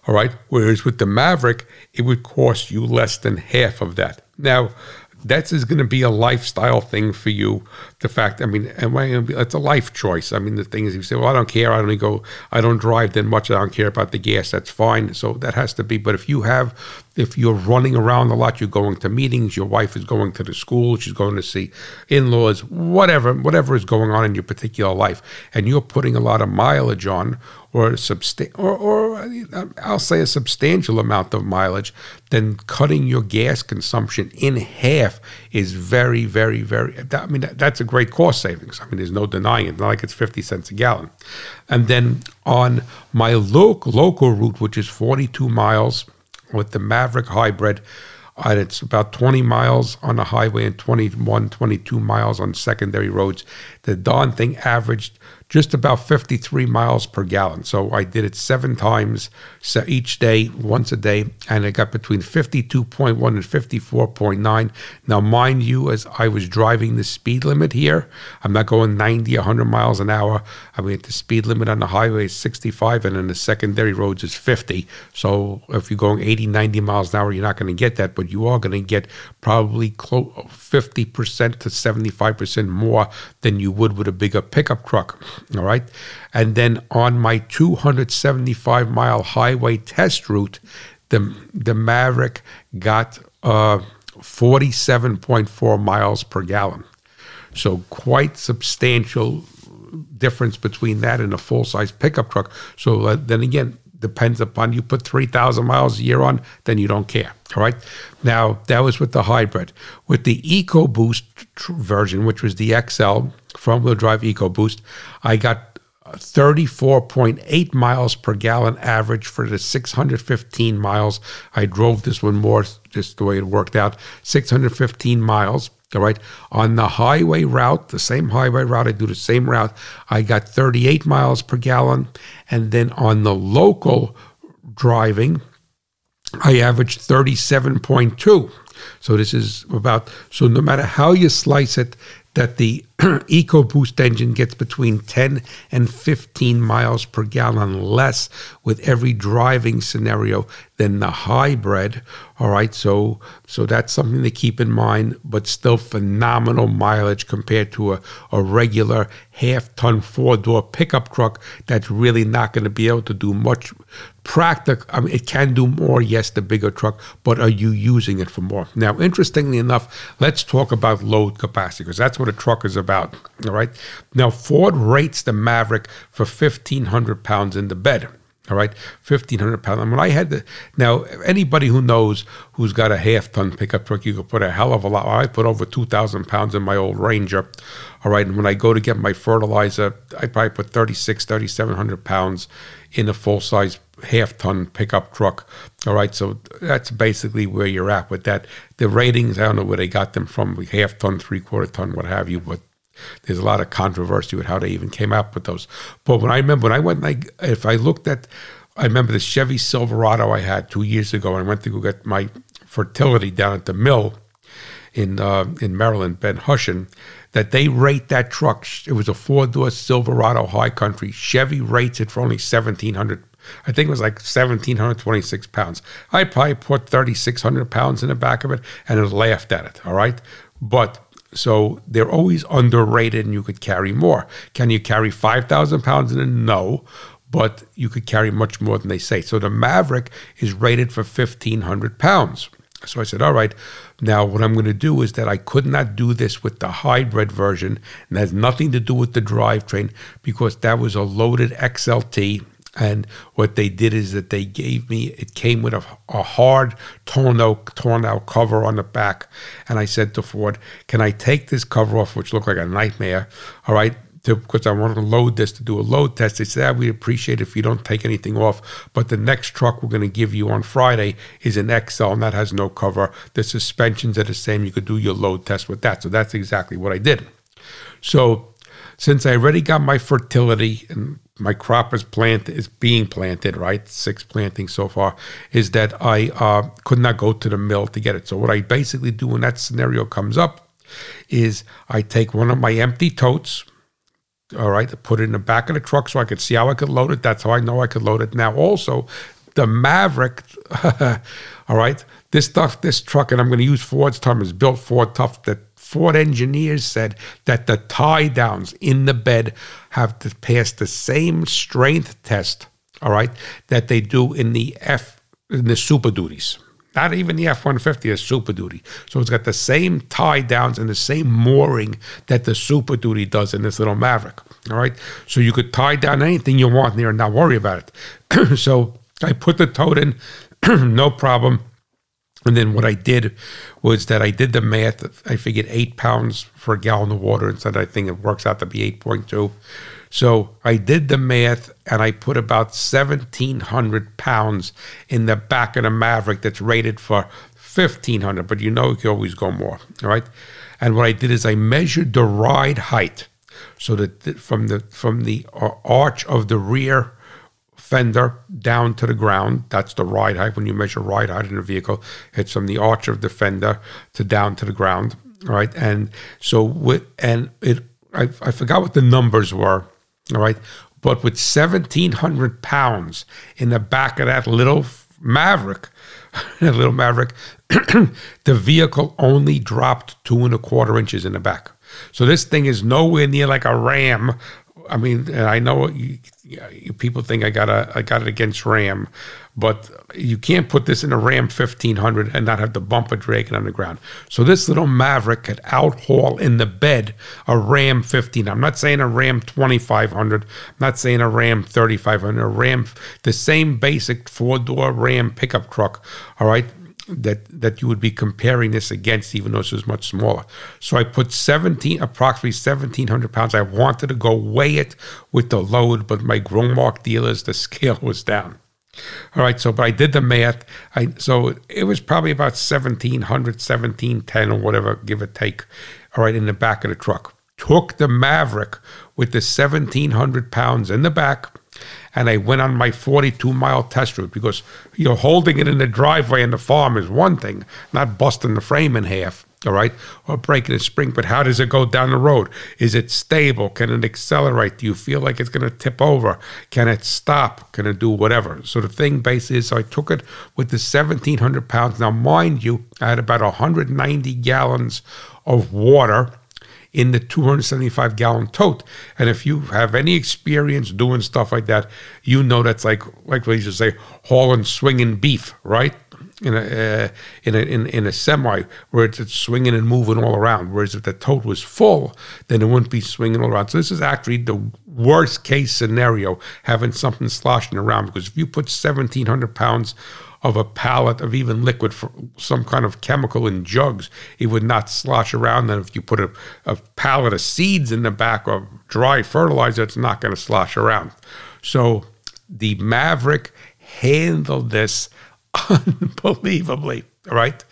all right. Whereas with the Maverick, it would cost you less than half of that. Now, that's is going to be a lifestyle thing for you. The fact, I mean, it's a life choice. I mean, the thing is, you say, well, I don't care. I only go, I don't drive that much. I don't care about the gas. That's fine. So that has to be. But if you have if you're running around a lot, you're going to meetings, your wife is going to the school, she's going to see in-laws, whatever, whatever is going on in your particular life, and you're putting a lot of mileage on, or substa- or, or I'll say a substantial amount of mileage, then cutting your gas consumption in half is very, very, very. I mean, that's a great cost savings. I mean, there's no denying it. Not like it's fifty cents a gallon. And then on my local local route, which is 42 miles with the Maverick Hybrid. And it's about 20 miles on the highway and 21, 22 miles on secondary roads. The darn thing averaged just about 53 miles per gallon. So I did it seven times so each day, once a day, and it got between 52.1 and 54.9. Now, mind you, as I was driving the speed limit here, I'm not going 90, 100 miles an hour. I mean, the speed limit on the highway is 65, and on the secondary roads is 50. So if you're going 80, 90 miles an hour, you're not going to get that, but you are going to get probably close 50% to 75% more than you would with a bigger pickup truck. All right. And then on my 275 mile highway test route, the, the Maverick got uh, 47.4 miles per gallon. So quite substantial difference between that and a full size pickup truck. So uh, then again, depends upon you put 3,000 miles a year on, then you don't care. All right. Now, that was with the hybrid. With the EcoBoost version, which was the XL front wheel drive EcoBoost, I got 34.8 miles per gallon average for the 615 miles. I drove this one more, just the way it worked out 615 miles. All right. On the highway route, the same highway route, I do the same route. I got 38 miles per gallon. And then on the local driving, I averaged 37.2. So this is about, so no matter how you slice it, that the <clears throat> EcoBoost engine gets between 10 and 15 miles per gallon less with every driving scenario than the hybrid. All right, so so that's something to keep in mind, but still phenomenal mileage compared to a, a regular half ton four door pickup truck that's really not going to be able to do much practical. I mean, it can do more, yes, the bigger truck, but are you using it for more? Now, interestingly enough, let's talk about load capacity because that's what a truck is about. All right. Now, Ford rates the Maverick for 1,500 pounds in the bed. All right, fifteen hundred pounds. I mean, I had to. Now, anybody who knows who's got a half ton pickup truck, you could put a hell of a lot. I put over two thousand pounds in my old Ranger. All right, and when I go to get my fertilizer, I probably put 36, 3700 pounds in a full size half ton pickup truck. All right, so that's basically where you're at with that. The ratings, I don't know where they got them from, half ton, three quarter ton, what have you, but there's a lot of controversy with how they even came up with those. But when I remember when I went, like, if I looked at, I remember the Chevy Silverado I had two years ago, and I went to go get my fertility down at the mill in uh, in Maryland, Ben Hushin, that they rate that truck. It was a four door Silverado High Country. Chevy rates it for only seventeen hundred. I think it was like seventeen hundred twenty six pounds. I probably put thirty six hundred pounds in the back of it, and it laughed at it. All right, but so they're always underrated and you could carry more. Can you carry 5,000 pounds in it? No, but you could carry much more than they say. So the Maverick is rated for 1,500 pounds. So I said, all right, now what I'm going to do is that I could not do this with the hybrid version, and has nothing to do with the drivetrain because that was a loaded XLT and what they did is that they gave me, it came with a, a hard torn out, torn out cover on the back. And I said to Ford, can I take this cover off, which looked like a nightmare? All right. Because I wanted to load this to do a load test. They said, ah, we'd appreciate if you don't take anything off. But the next truck we're going to give you on Friday is an XL, and that has no cover. The suspensions are the same. You could do your load test with that. So that's exactly what I did. So since I already got my fertility and my crop is plant is being planted, right? Six plantings so far. Is that I uh, could not go to the mill to get it. So what I basically do when that scenario comes up is I take one of my empty totes. All right, put it in the back of the truck so I could see how I could load it. That's how I know I could load it. Now, also, the Maverick, <laughs> all right, this stuff, this truck, and I'm going to use Ford's term, is built Ford tough that Ford engineers said that the tie downs in the bed have to pass the same strength test, all right, that they do in the F in the Super Duties. not even the F 150 is Super Duty. So it's got the same tie downs and the same mooring that the Super Duty does in this little Maverick. All right. So you could tie down anything you want there and not worry about it. <clears throat> so I put the tote in, <clears throat> no problem. And then what I did was that I did the math. I figured eight pounds for a gallon of water and instead. I think it works out to be 8.2. So I did the math and I put about 1,700 pounds in the back of the Maverick that's rated for 1,500, but you know you can always go more. All right. And what I did is I measured the ride height. So that from the from the uh, arch of the rear fender down to the ground. That's the ride height. When you measure ride height in a vehicle, it's from the arch of the fender to down to the ground. All right. And so with and it I, I forgot what the numbers were. All right. But with 1,700 pounds in the back of that little Maverick, <laughs> that little Maverick, <clears throat> the vehicle only dropped two and a quarter inches in the back. So this thing is nowhere near like a Ram I mean, I know you, you, people think I got a I got it against Ram, but you can't put this in a Ram 1500 and not have the bumper dragging on the ground. So this little Maverick could outhaul in the bed a Ram 15. I'm not saying a Ram 2500. I'm not saying a Ram 3500. A Ram, the same basic four door Ram pickup truck. All right, that that you would be comparing this against, even though this was much smaller. So I put 17, approximately 1,700 pounds. I wanted to go weigh it with the load, but my Growmark dealers, the <laughs> scale was down. All right, so but I did the math. I so it was probably about 1,700, 1,710 or whatever, give or take. All right, in the back of the truck. Took the Maverick with the 1,700 pounds in the back and I went on my 42 mile test route because you're holding it in the driveway in the farm is one thing, not busting the frame in half. All right, or breaking a spring, but how does it go down the road? Is it stable? Can it accelerate? Do you feel like it's going to tip over? Can it stop? Can it do whatever? So the thing basically is, I took it with the 1,700 pounds. Now, mind you, I had about 190 gallons of water in the 275 gallon tote. And if you have any experience doing stuff like that, you know that's like like we used say, hauling swinging beef, right? In a, uh, in a in, in a semi where it's, it's, swinging and moving all around. Whereas if the tote was full, then it wouldn't be swinging all around. So this is actually the worst case scenario, having something sloshing around. Because if you put 1,700 pounds of a pallet of even liquid some kind of chemical in jugs. It would not slosh around. And if you put a, a pallet of seeds in the back of dry fertilizer, it's not going to slosh around. So the Maverick handled this <laughs> unbelievably, right?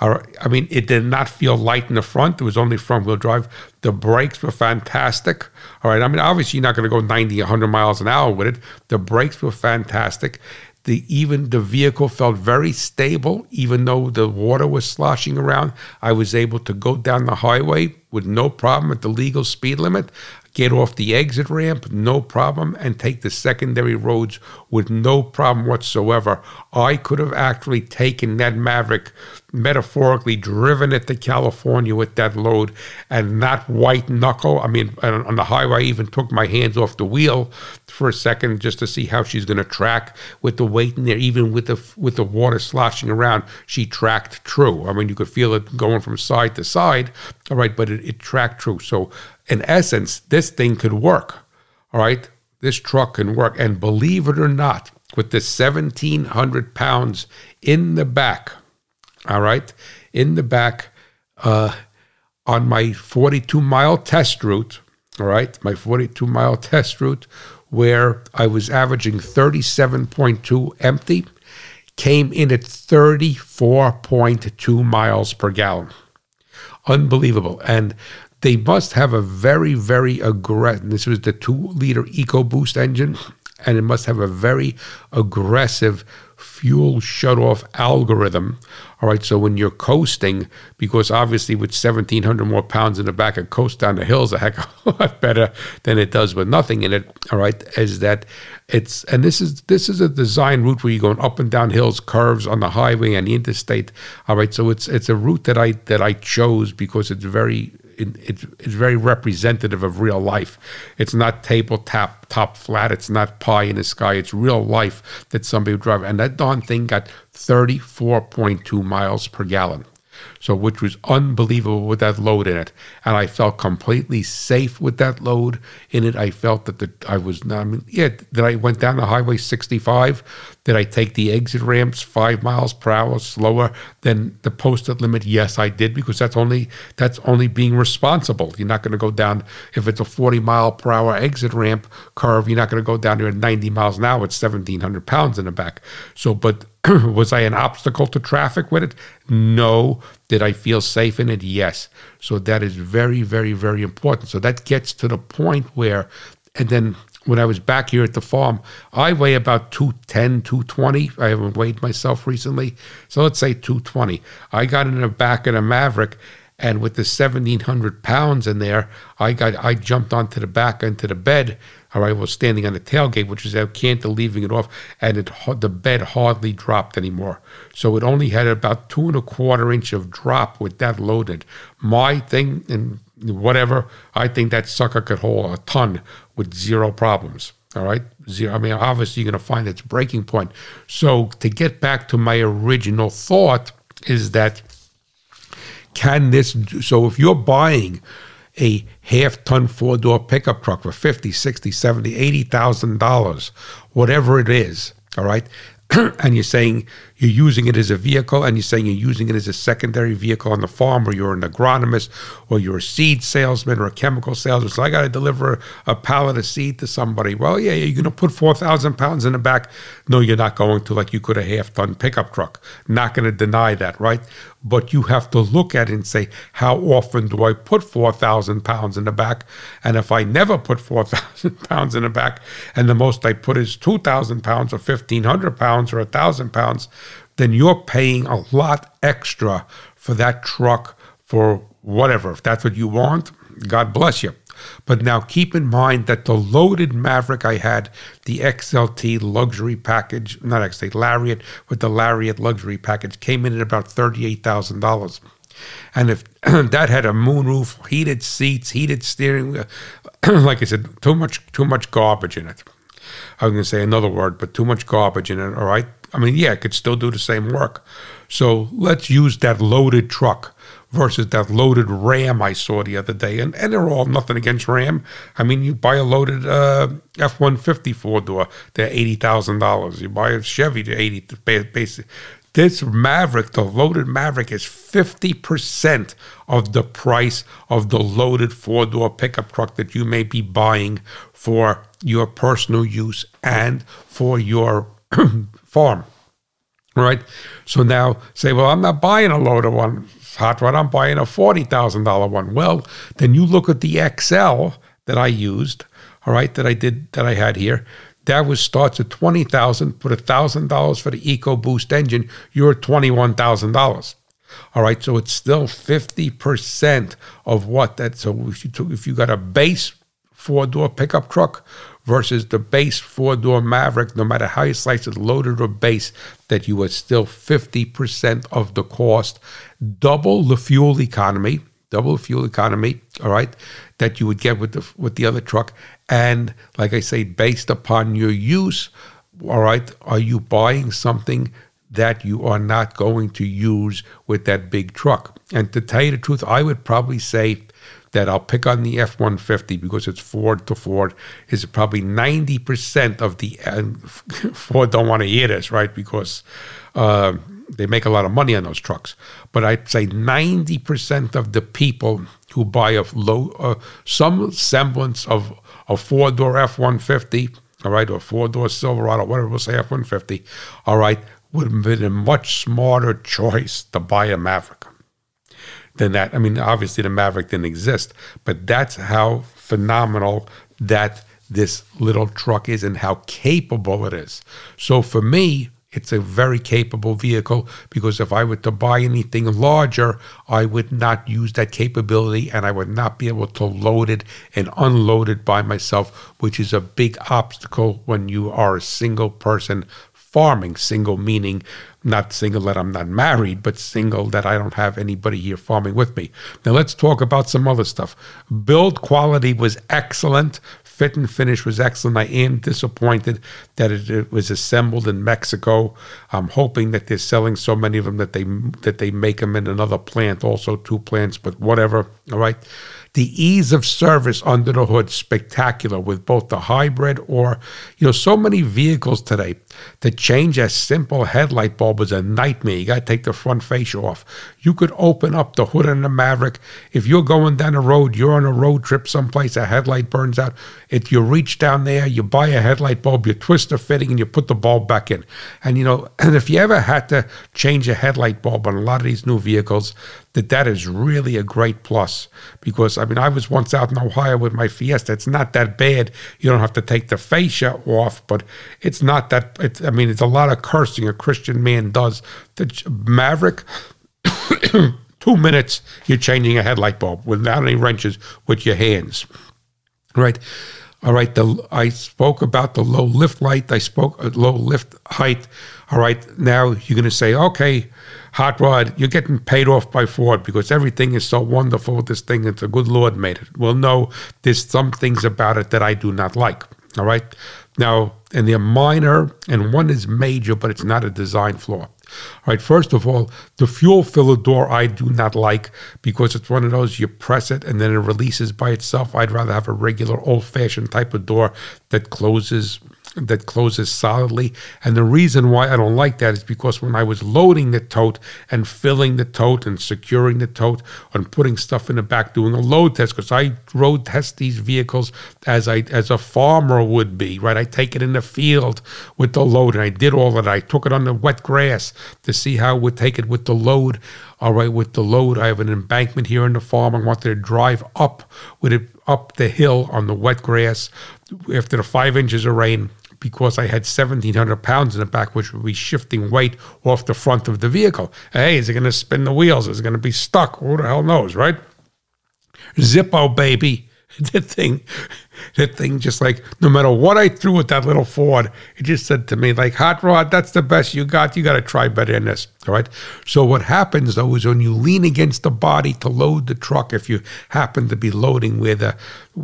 I mean, it did not feel light in the front. It was only front wheel drive. The brakes were fantastic. All right. I mean, obviously, you're not going to go 90, 100 miles an hour with it. The brakes were fantastic. The even the vehicle felt very stable, even though the water was sloshing around. I was able to go down the highway with no problem at the legal speed limit get off the exit ramp, no problem, and take the secondary roads with no problem whatsoever. I could have actually taken that Maverick, metaphorically driven it to California with that load and not white knuckle. I mean, on the highway, I even took my hands off the wheel for a second just to see how she's going to track with the weight in there, even with the with the water sloshing around. She tracked true. I mean, you could feel it going from side to side. All right, but it, it tracked true. So in essence, this thing could work. All right, this truck can work. And believe it or not, with the 1,700 pounds in the back, all right, in the back, uh, on my 42 mile test route, all right, my 42 mile test route, where I was averaging 37.2 empty, came in at 34.2 miles per gallon. Unbelievable. And they must have a very, very aggressive. This was the two-liter EcoBoost engine, and it must have a very aggressive fuel shut-off algorithm. All right, so when you're coasting, because obviously with 1,700 more pounds in the back, it coast down the hills a heck of a lot better than it does with nothing in it. All right, is that it's and this is this is a design route where you're going up and down hills, curves on the highway and the interstate. All right, so it's it's a route that I that I chose because it's very it, it's it's very representative of real life. It's not tabletop top flat. It's not pie in the sky. It's real life that somebody would drive. And that darn thing got 34.2 miles per gallon so which was unbelievable with that load in it. And I felt completely safe with that load in it. I felt that the I was not. I mean, yeah, that I went down the highway 65. Did I take the exit ramps five miles per hour slower than the posted limit? Yes, I did because that's only that's only being responsible. You're not going to go down if it's a 40 mile per hour exit ramp curve. You're not going to go down there at 90 miles an hour. It's 1,700 pounds in the back. So, but <clears throat> was I an obstacle to traffic with it? No. Did I feel safe in it? Yes. So that is very, very, very important. So that gets to the point where, and then when I was back here at the farm, I weigh about 210, 220. I haven't weighed myself recently. So let's say 220. I got in the back of a Maverick, and with the 1,700 pounds in there, I got I jumped onto the back into the bed. All right, was standing on the tailgate, which is out leaving it off, and it the bed hardly dropped anymore. So it only had about two and a quarter inch of drop with that loaded. My thing and whatever, I think that sucker could hold a ton with zero problems. All right, zero. I mean, obviously you're going to find its breaking point. So to get back to my original thought is that can this? So if you're buying a half ton four door pickup truck for 50, 60, 70, 80,000 dollars, whatever it is, all right, and you're saying you're using it as a vehicle and you're saying you're using it as a secondary vehicle on the farm or you're an agronomist or you're a seed salesman or a chemical salesman. So I got to deliver a pallet of seed to somebody. Well, yeah, you're going to put 4,000 pounds in the back. No, you're not going to, like you could a half ton pickup truck. Not going to deny that, right? But you have to look at it and say, how often do I put 4,000 pounds in the back? And if I never put <laughs> 4,000 pounds in the back and the most I put is 2,000 pounds or 1,500 pounds or 1,000 pounds, then you're paying a lot extra for that truck for whatever. If that's what you want, God bless you. But now keep in mind that the loaded Maverick I had, the XLT luxury package, not XLT, Lariat with the Lariat luxury package, came in at about $38,000. And if <clears throat> that had a moonroof, heated seats, heated steering wheel, <clears throat> like I said, too much, too much garbage in it. I was going to say another word, but too much garbage in it. All right. I mean, yeah, it could still do the same work. So let's use that loaded truck versus that loaded Ram I saw the other day. And, and they're all nothing against Ram. I mean, you buy a loaded uh, F 150 four door, they're $80,000. You buy a Chevy, they're 80 basic. This Maverick, the loaded Maverick, is 50% of the price of the loaded four door pickup truck that you may be buying for your personal use and for your <clears throat> farm. Right? So now say, well, I'm not buying a loaded one, hot rod, I'm buying a $40,000 one. Well, then you look at the XL that I used, all right, that I did, that I had here. That was starts at 20000 put $1,000 for the EcoBoost engine, you're $21,000. All right, so it's still 50% of what that. So if you, took, if you got a base four door pickup truck versus the base four door Maverick, no matter how you slice it, loaded or base, that you are still 50% of the cost, double the fuel economy, double the fuel economy, all right, that you would get with the with the other truck. And like I say, based upon your use, all right, are you buying something that you are not going to use with that big truck? And to tell you the truth, I would probably say that I'll pick on the F 150 because it's Ford to Ford, is probably 90% of the. <laughs> Ford don't want to hear this, right? Because uh, they make a lot of money on those trucks. But I'd say 90% of the people who buy a low, uh, some semblance of a four door F 150, all right, or four door Silverado, whatever we'll say F 150, all right, would have been a much smarter choice to buy a Maverick than that. I mean, obviously the Maverick didn't exist, but that's how phenomenal that this little truck is and how capable it is. So for me, it's a very capable vehicle because if I were to buy anything larger, I would not use that capability and I would not be able to load it and unload it by myself, which is a big obstacle when you are a single person farming. Single meaning not single that I'm not married, but single that I don't have anybody here farming with me. Now let's talk about some other stuff. Build quality was excellent. Fit and finish was excellent. I am disappointed that it, it, was assembled in Mexico. I'm hoping that they're selling so many of them that they that they make them in another plant, also two plants, but whatever. All right. The ease of service under the hood, spectacular with both the hybrid or, you know, so many vehicles today. To change a simple headlight bulb is a nightmare. You got to take the front fascia off. You could open up the hood in the Maverick. If you're going down a road, you're on a road trip someplace, a headlight burns out. If you reach down there, you buy a headlight bulb, you twist the fitting, and you put the bulb back in. And you know, and <clears throat> if you ever had to change a headlight bulb on a lot of these new vehicles, that that is really a great plus because I mean I was once out in Ohio with my Fiesta. It's not that bad. You don't have to take the fascia off, but it's not that. It's, I mean, it's a lot of cursing a Christian man does. The Maverick. <coughs> two minutes, you're changing a headlight bulb without any wrenches with your hands. Right. All right. The I spoke about the low lift light. I spoke uh, low lift height. All right. Now you're going to say, okay, Hot Rod, you're getting paid off by Ford because everything is so wonderful with this thing. It's a good Lord made it. Well, no, there's some things about it that I do not like. All right. Now, and they're minor, and one is major, but it's not a design flaw. All right, first of all, the fuel filler door I do not like because it's one of those you press it and then it releases by itself. I'd rather have a regular old fashioned type of door that closes that closes solidly. And the reason why I don't like that is because when I was loading the tote and filling the tote and securing the tote and putting stuff in the back, doing a load test, because I road test these vehicles as I as a farmer would be, right? I take it in the field with the load, and I did all that. I took it on the wet grass to see how it would take it with the load. All right, with the load, I have an embankment here in the farm. I wanted to drive up with it up the hill on the wet grass after the five inches of rain because I had 1,700 pounds in the back, which would be shifting weight off the front of the vehicle. Hey, is it going to spin the wheels? Is it going to be stuck? Who the hell knows, right? Zippo, baby. <laughs> The thing that thing just like no matter what I threw at that little Ford, it just said to me like, "Hot rod, that's the best you got. You got to try better than this." All right. So what happens though is when you lean against the body to load the truck, if you happen to be loading where the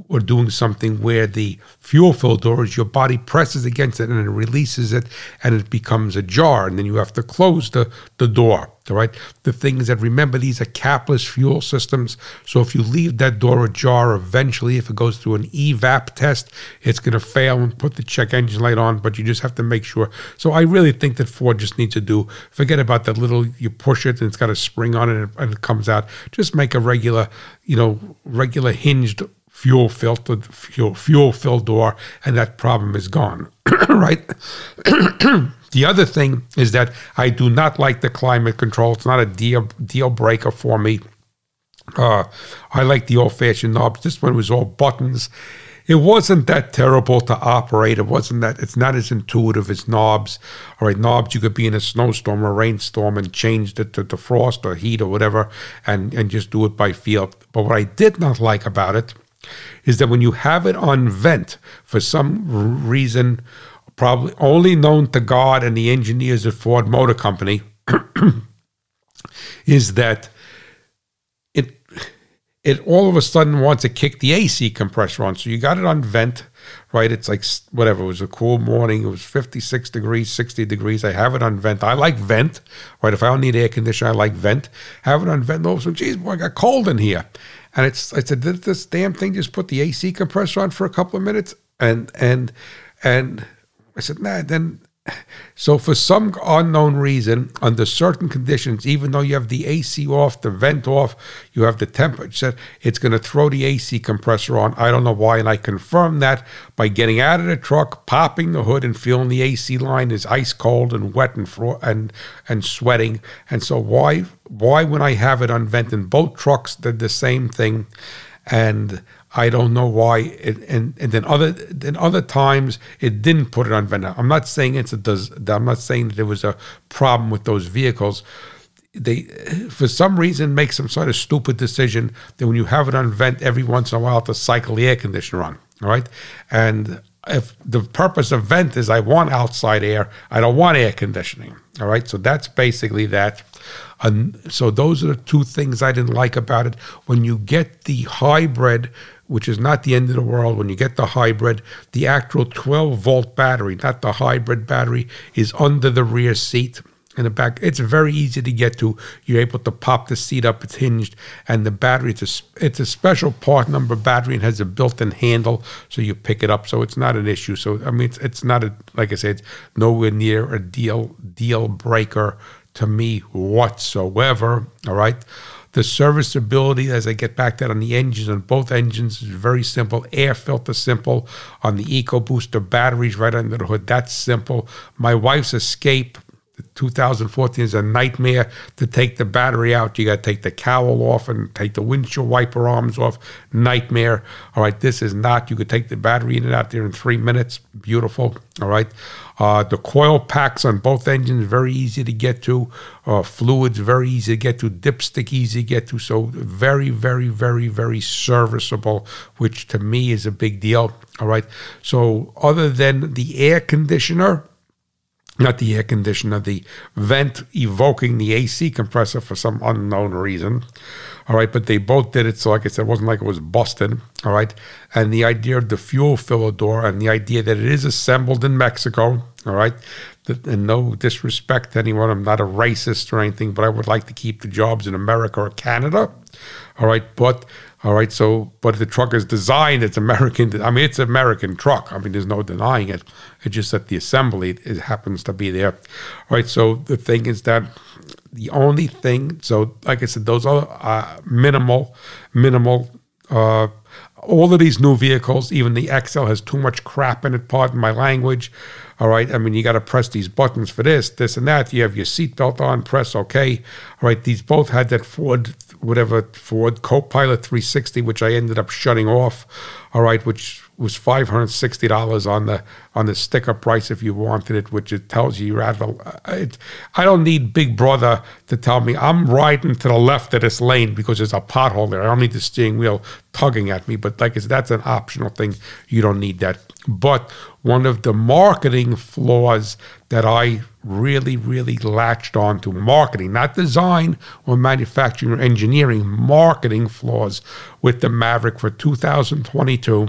or doing something where the fuel fill door is, your body presses against it and it releases it, and it becomes ajar, and then you have to close the the door. All right. The thing is that remember these are capless fuel systems. So if you leave that door ajar, eventually, if it goes through an evap test, it's going to fail and put the check engine light on. But you just have to make sure. So I really think that Ford just needs to do forget about little you push it and it's got a spring on it and it comes out. Just make a regular, you know, regular hinged fuel filtered fuel fuel fill door, and that problem is gone. <coughs> right. <coughs> The other thing is that I do not like the climate control. It's not a deal deal breaker for me. Uh, I like the old fashioned knobs. This one was all buttons. It wasn't that terrible to operate. It wasn't that. It's not as intuitive as knobs. All right, knobs you could be in a snowstorm or rainstorm and change it to, to frost or heat or whatever, and and just do it by feel. But what I did not like about it is that when you have it on vent for some reason probably only known to God and the engineers at Ford Motor Company, <clears throat> is that it all of a sudden wants to kick the AC compressor on. So you got it on vent, right? It's like whatever. It was a cool morning. It was 56 degrees, 60 degrees. I have it on vent. I like vent, right? If I don't need air conditioning, I like vent. Have it on vent. Oh, so geez, boy, I got cold in here. And it's I said, did this damn thing just put the AC compressor on for a couple of minutes? And and and I said, nah, then. So, for some unknown reason, under certain conditions, even though you have the AC off, the vent off, you have the temperature, it's going to throw the AC compressor on. I don't know why. And I confirmed that by getting out of the truck, popping the hood, and feeling the AC line is ice cold and wet and fro- and and sweating. And so, why why when I have it on vent in both trucks did the same thing? And I don't know why. It, and and then other then other times it didn't put it on vent. I'm not saying it's a does. I'm not saying that there was a problem with those vehicles. They, for some reason, make some sort of stupid decision that when you have it on vent every once in a while to cycle the air conditioner on. All right, and if the purpose of vent is I want outside air, I don't want air conditioning. All right, so that's basically that. And so those are the two things I didn't like about it. When you get the hybrid, which is not the end of the world, when you get the hybrid, the actual 12 volt battery, not the hybrid battery, is under the rear seat in the back. It's very easy to get to. You're able to pop the seat up; it's hinged, and the battery it's a it's a special part number battery and has a built-in handle, so you pick it up. So it's not an issue. So I mean, it's it's not a like I said, it's nowhere near a deal deal breaker to me whatsoever. All right. The serviceability, as I get back that on the engines, on both engines, is very simple. Air filter simple. On the EcoBooster batteries right under the hood, that's simple. My wife's Escape 2014 is a nightmare to take the battery out. You got to take the cowl off and take the windshield wiper arms off. Nightmare. All right, this is not. You could take the battery in and out there in three minutes. Beautiful. All right. Uh, the coil packs on both engines very easy to get to. Uh, fluids very easy to get to. Dipstick easy to get to. So very, very, very, very serviceable, which to me is a big deal. All right. So other than the air conditioner not the air conditioner, the vent evoking the AC compressor for some unknown reason. All right, but they both did it. So, like I said, it wasn't like it was busted. All right. And the idea of the fuel filler door and the idea that it is assembled in Mexico. All right. And no disrespect to anyone. I'm not a racist or anything, but I would like to keep the jobs in America or Canada. All right. But all right, so but the truck is designed, it's American. I mean, it's American truck. I mean, there's no denying it. It's just that the assembly it happens to be there. All right, so the thing is that the only thing, so like I said, those are uh, minimal, minimal. Uh, all of these new vehicles, even the XL has too much crap in it. Pardon my language. All right. I mean, you got to press these buttons for this, this, and that. You have your seatbelt on, press OK. All right. These both had that Ford, whatever, Ford Copilot 360, which I ended up shutting off. All right. Which was five hundred sixty dollars on the on the sticker price if you wanted it, which it tells you you're out of. Uh, it, I don't need Big Brother to tell me I'm riding to the left of this lane because there's a pothole there. I don't need the steering wheel tugging at me. But like I said, that's an optional thing. You don't need that. But one of the marketing flaws that I really, really latched on to marketing, not design or manufacturing or engineering, marketing flaws with the Maverick for 2022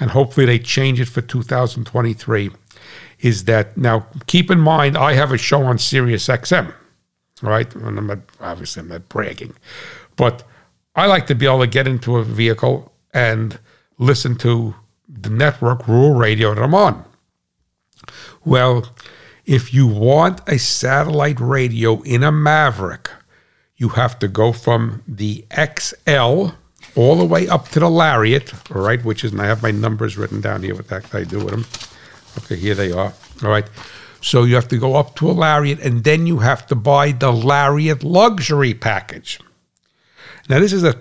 and hopefully they change it for 2023, is that now keep in mind I have a show on Sirius XM, right? And I'm not, obviously I'm not bragging, but I like to be able to get into a vehicle and listen to the network rural radio that I'm on. Well, if you want a satellite radio in a Maverick, you have to go from the XL all the way up to the Lariat, all right, which is, and I have my numbers written down here, what the heck I do with them. Okay, here they are, all right. So you have to go up to a Lariat, and then you have to buy the Lariat luxury package. Now, this is a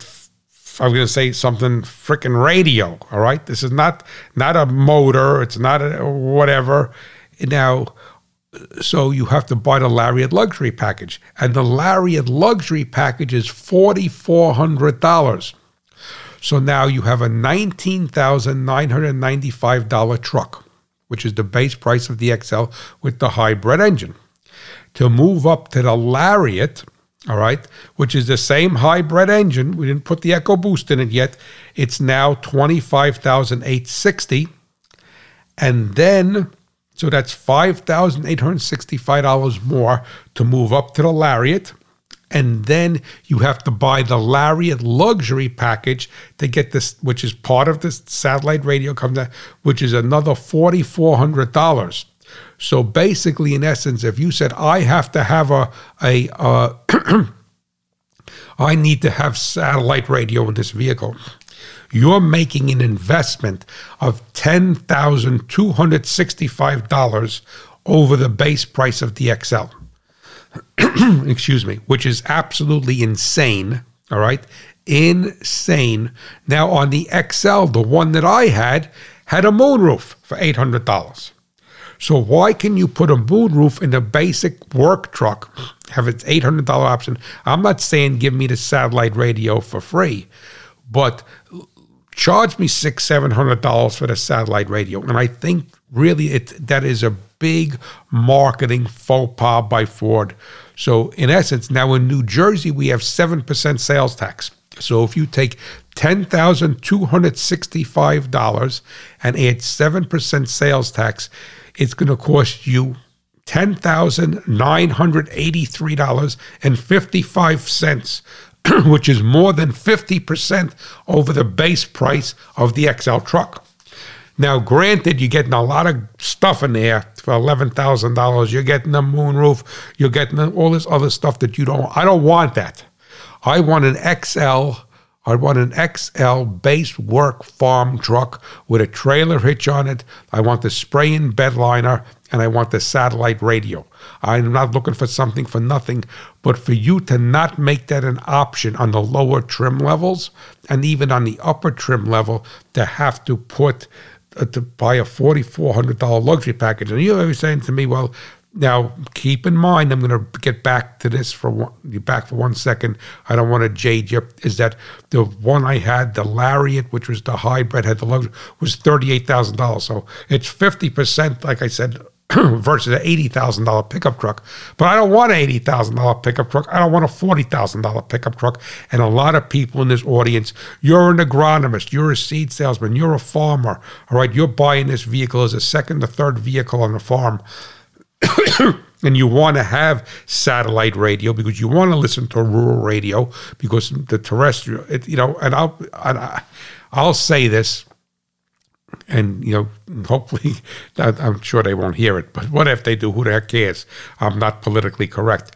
I'm going to say something freaking radio. All right, this is not not a motor. It's not a whatever. Now, so you have to buy the Lariat luxury package, and the Lariat luxury package is forty four hundred dollars. So now you have a $19,995 truck, which is the base price of the XL with the hybrid engine. To move up to the Lariat, all right, which is the same hybrid engine, we didn't put the EcoBoost in it yet. It's now 25,860 and then so that's $5,865 more to move up to the Lariat and then you have to buy the Lariat luxury package to get this, which is part of this satellite radio company, which is another forty four hundred dollars. So basically, in essence, if you said I have to have a a uh, <clears throat> I need to have satellite radio in this vehicle, you're making an investment of ten thousand two hundred sixty five dollars over the base price of the XL. <clears throat> excuse me, which is absolutely insane. All right. Insane. Now, on the XL, the one that I had, had a moonroof for $800. So, why can you put a moonroof in a basic work truck, have its $800 option? I'm not saying give me the satellite radio for free, but charge me six, seven hundred dollars for the satellite radio. And I think really it that is a big marketing faux pas by Ford. So in essence, now in New Jersey we have seven percent sales tax. So if you take $10,265 and add 7% sales tax, it's going to cost you $10,983.55, <clears throat> which is more than 50% over the base price of the XL truck. Now, granted, you're getting a lot of stuff in there for eleven thousand dollars. You're getting a moonroof. You're getting all this other stuff that you don't. I don't want that. I want an XL. I want an XL base work farm truck with a trailer hitch on it. I want the spray in bed liner and I want the satellite radio. I'm not looking for something for nothing, but for you to not make that an option on the lower trim levels and even on the upper trim level to have to put Uh, to buy a $4,400 luxury package. And you're saying to me, well, now, keep in mind, I'm going to get back to this for one, back for one second. I don't want to jade you. Is that the one I had, the Lariat, which was the hybrid, had the luxury, was thirty-eight thousand dollars. So it's fifty percent, like I said, <clears throat> versus an eighty thousand dollar pickup truck. But I don't want an eighty thousand dollar pickup truck. I don't want a forty thousand dollar pickup truck. And a lot of people in this audience, you're an agronomist, you're a seed salesman, you're a farmer. All right, you're buying this vehicle as a second or third vehicle on the farm. <coughs> and you want to have satellite radio because you want to listen to rural radio because the terrestrial, it, you know, and I'll, and I, I'll say this, and you know, hopefully, <laughs> I'm sure they won't hear it. But what if they do? Who the heck cares? I'm not politically correct.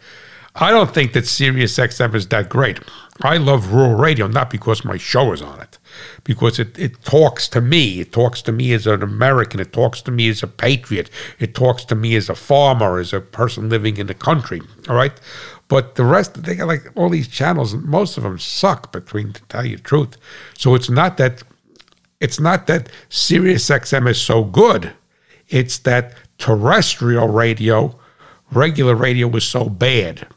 I don't think that Sirius XM is that great. I love rural radio not because my show is on it, because it, it talks to me. It talks to me as an American. It talks to me as a patriot. It talks to me as a farmer, as a person living in the country. All right. But the rest, they got like all these channels, most of them suck, between to tell you the truth. So it's not that it's not that Sirius XM is so good. It's that terrestrial radio, regular radio was so bad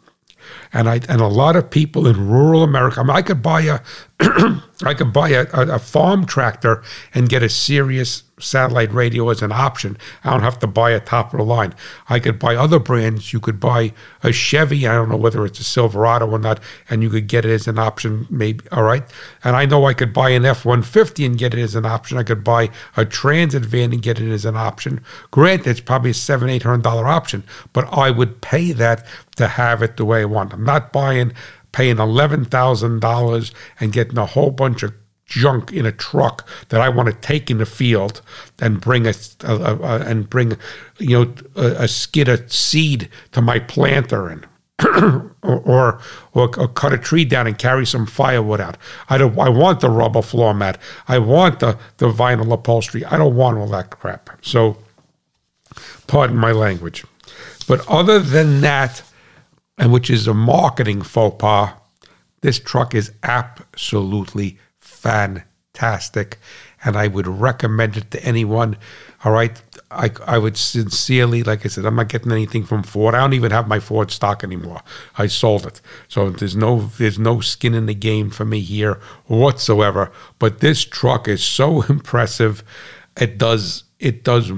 and I and a lot of people in rural America. I, mean, I could buy a I could buy a, a, farm tractor and get a Sirius satellite radio as an option. I don't have to buy a top of the line. I could buy other brands. You could buy a Chevy. I don't know whether it's a Silverado or not, and you could get it as an option. Maybe all right. And I know I could buy an F one fifty and get it as an option. I could buy a Transit van and get it as an option. Granted, it's probably a seven eight hundred dollar option, but I would pay that to have it the way I want. I'm not buying paying $11,000 and getting a whole bunch of junk in a truck that I want to take in the field and bring a, a, a and bring you know a, a, skid of seed to my planter and <clears throat> or, or, or cut a tree down and carry some firewood out. I don't. I want the rubber floor mat. I want the the vinyl upholstery. I don't want all that crap. So, pardon my language. But other than that, and which is a marketing faux pas. This truck is absolutely fantastic, and I would recommend it to anyone. All right, I, I would sincerely, like I said, I'm not getting anything from Ford. I don't even have my Ford stock anymore. I sold it, so there's no there's no skin in the game for me here whatsoever. But this truck is so <laughs> impressive. It does it does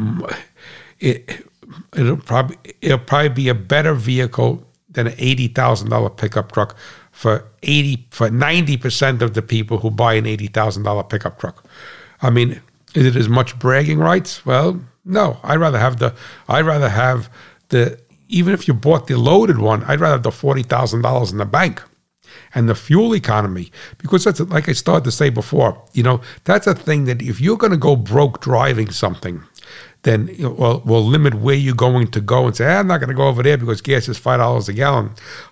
it it'll probably it'll probably be a better vehicle than an eighty thousand dollar pickup truck for eighty for ninety percent of the people who buy an eighty thousand dollar pickup truck. I mean, is it as much bragging rights? Well, no. I'd rather have the I'd rather have the even if you bought the loaded one, I'd rather have the forty thousand dollars in the bank and the fuel economy because that's like I started to say before. You know, that's a thing that if you're going to go broke driving something, then we'll, we'll limit where you're going to go and say, ah, I'm not going to go over there because gas is $5 a gallon.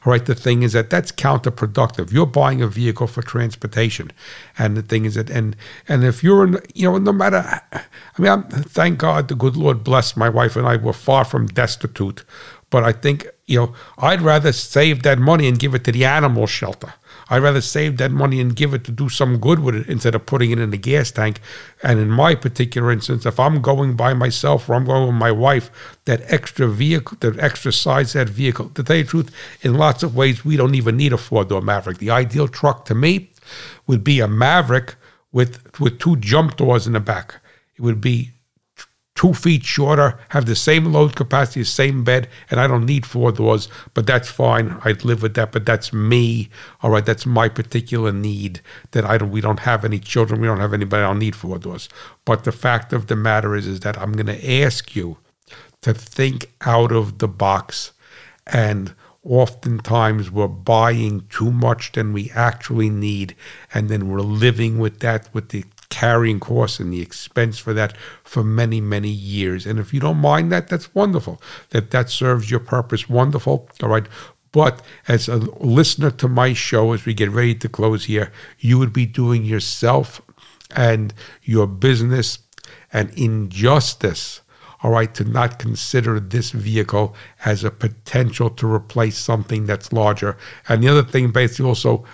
All right, the thing is that that's counterproductive. You're buying a vehicle for transportation. And the thing is that, and and if you're, in, you know, no matter, I mean, I'm, thank God the good Lord bless my wife and I were far from destitute. But I think, you know, I'd rather save that money and give it to the animal shelter I'd rather save that money and give it to do some good with it instead of putting it in the gas tank. And in my particular instance, if I'm going by myself or I'm going with my wife, that extra vehicle, that extra size that vehicle, to tell you the truth, in lots of ways, we don't even need a four door Maverick. The ideal truck to me would be a Maverick with with two jump doors in the back. It would be two feet shorter, have the same load capacity, same bed, and I don't need four doors, but that's fine. I'd live with that, but that's me. All right, that's my particular need that I don't we don't have any children, we don't have anybody, I don't need four doors. But the fact of the matter is is that I'm gonna ask you to think out of the box and oftentimes we're buying too much than we actually need and then we're living with that with the carrying costs and the expense for that for many many years. And if you don't mind that that's wonderful. That that serves your purpose. Wonderful. All right. But as a listener to my show as we get ready to close here you would be doing yourself and your business an injustice all right, to not consider this vehicle as a potential to replace something that's larger. And the other thing, basically, also,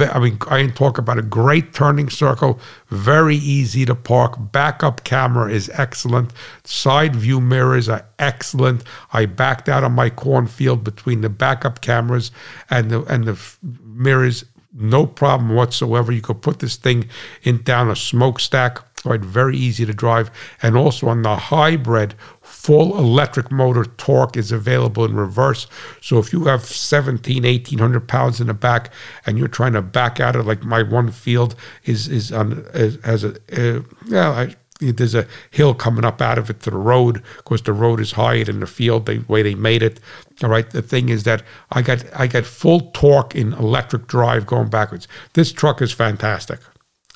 I mean, I talk about a great turning circle, very easy to park. Backup camera is excellent. Side view mirrors are excellent. I backed out on my cornfield between the backup cameras and the and the mirrors no problem whatsoever. You could put this thing in down a smokestack right? Very easy to drive. And also on the hybrid, full electric motor torque is available in reverse. So if you have 17, 1800 pounds in the back and you're trying to back out of like my one field is, is on, is, has a, uh, yeah, I, there's a hill coming up out of it to the road. Of course, the road is higher than the field, the way they made it. All right. The thing is that I got I got full torque in electric drive going backwards. This truck is fantastic.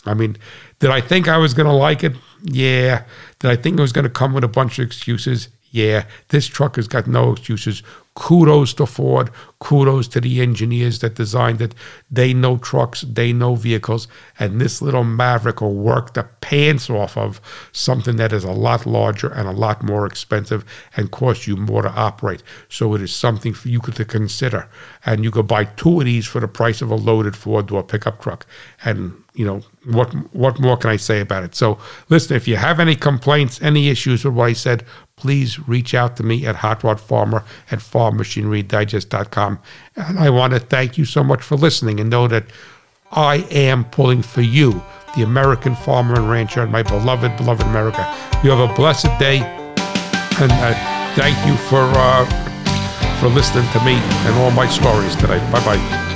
I mean, did I think I was going to like it? Yeah. Did I think it was going to come with a bunch of excuses? Yeah. This truck has got no excuses. Kudos to Ford. Kudos to the engineers that designed it. They know trucks, they know vehicles, and this little Maverick will work the pants off of something that is a lot larger and a lot more expensive and costs you more to operate. So it is something for you to consider. And you could buy two of these for the price of a loaded four door pickup truck. And you know what what more can I say about it? So listen, if you have any complaints, any issues with what I said, please reach out to me at Hot Rod Farmer at farmmachinerydigest.com. And I want to thank you so much for listening and know that I am pulling for you, the American farmer and rancher, and my beloved, beloved America. You have a blessed day, and uh, thank you for uh, for listening to me and all my stories today. Bye bye.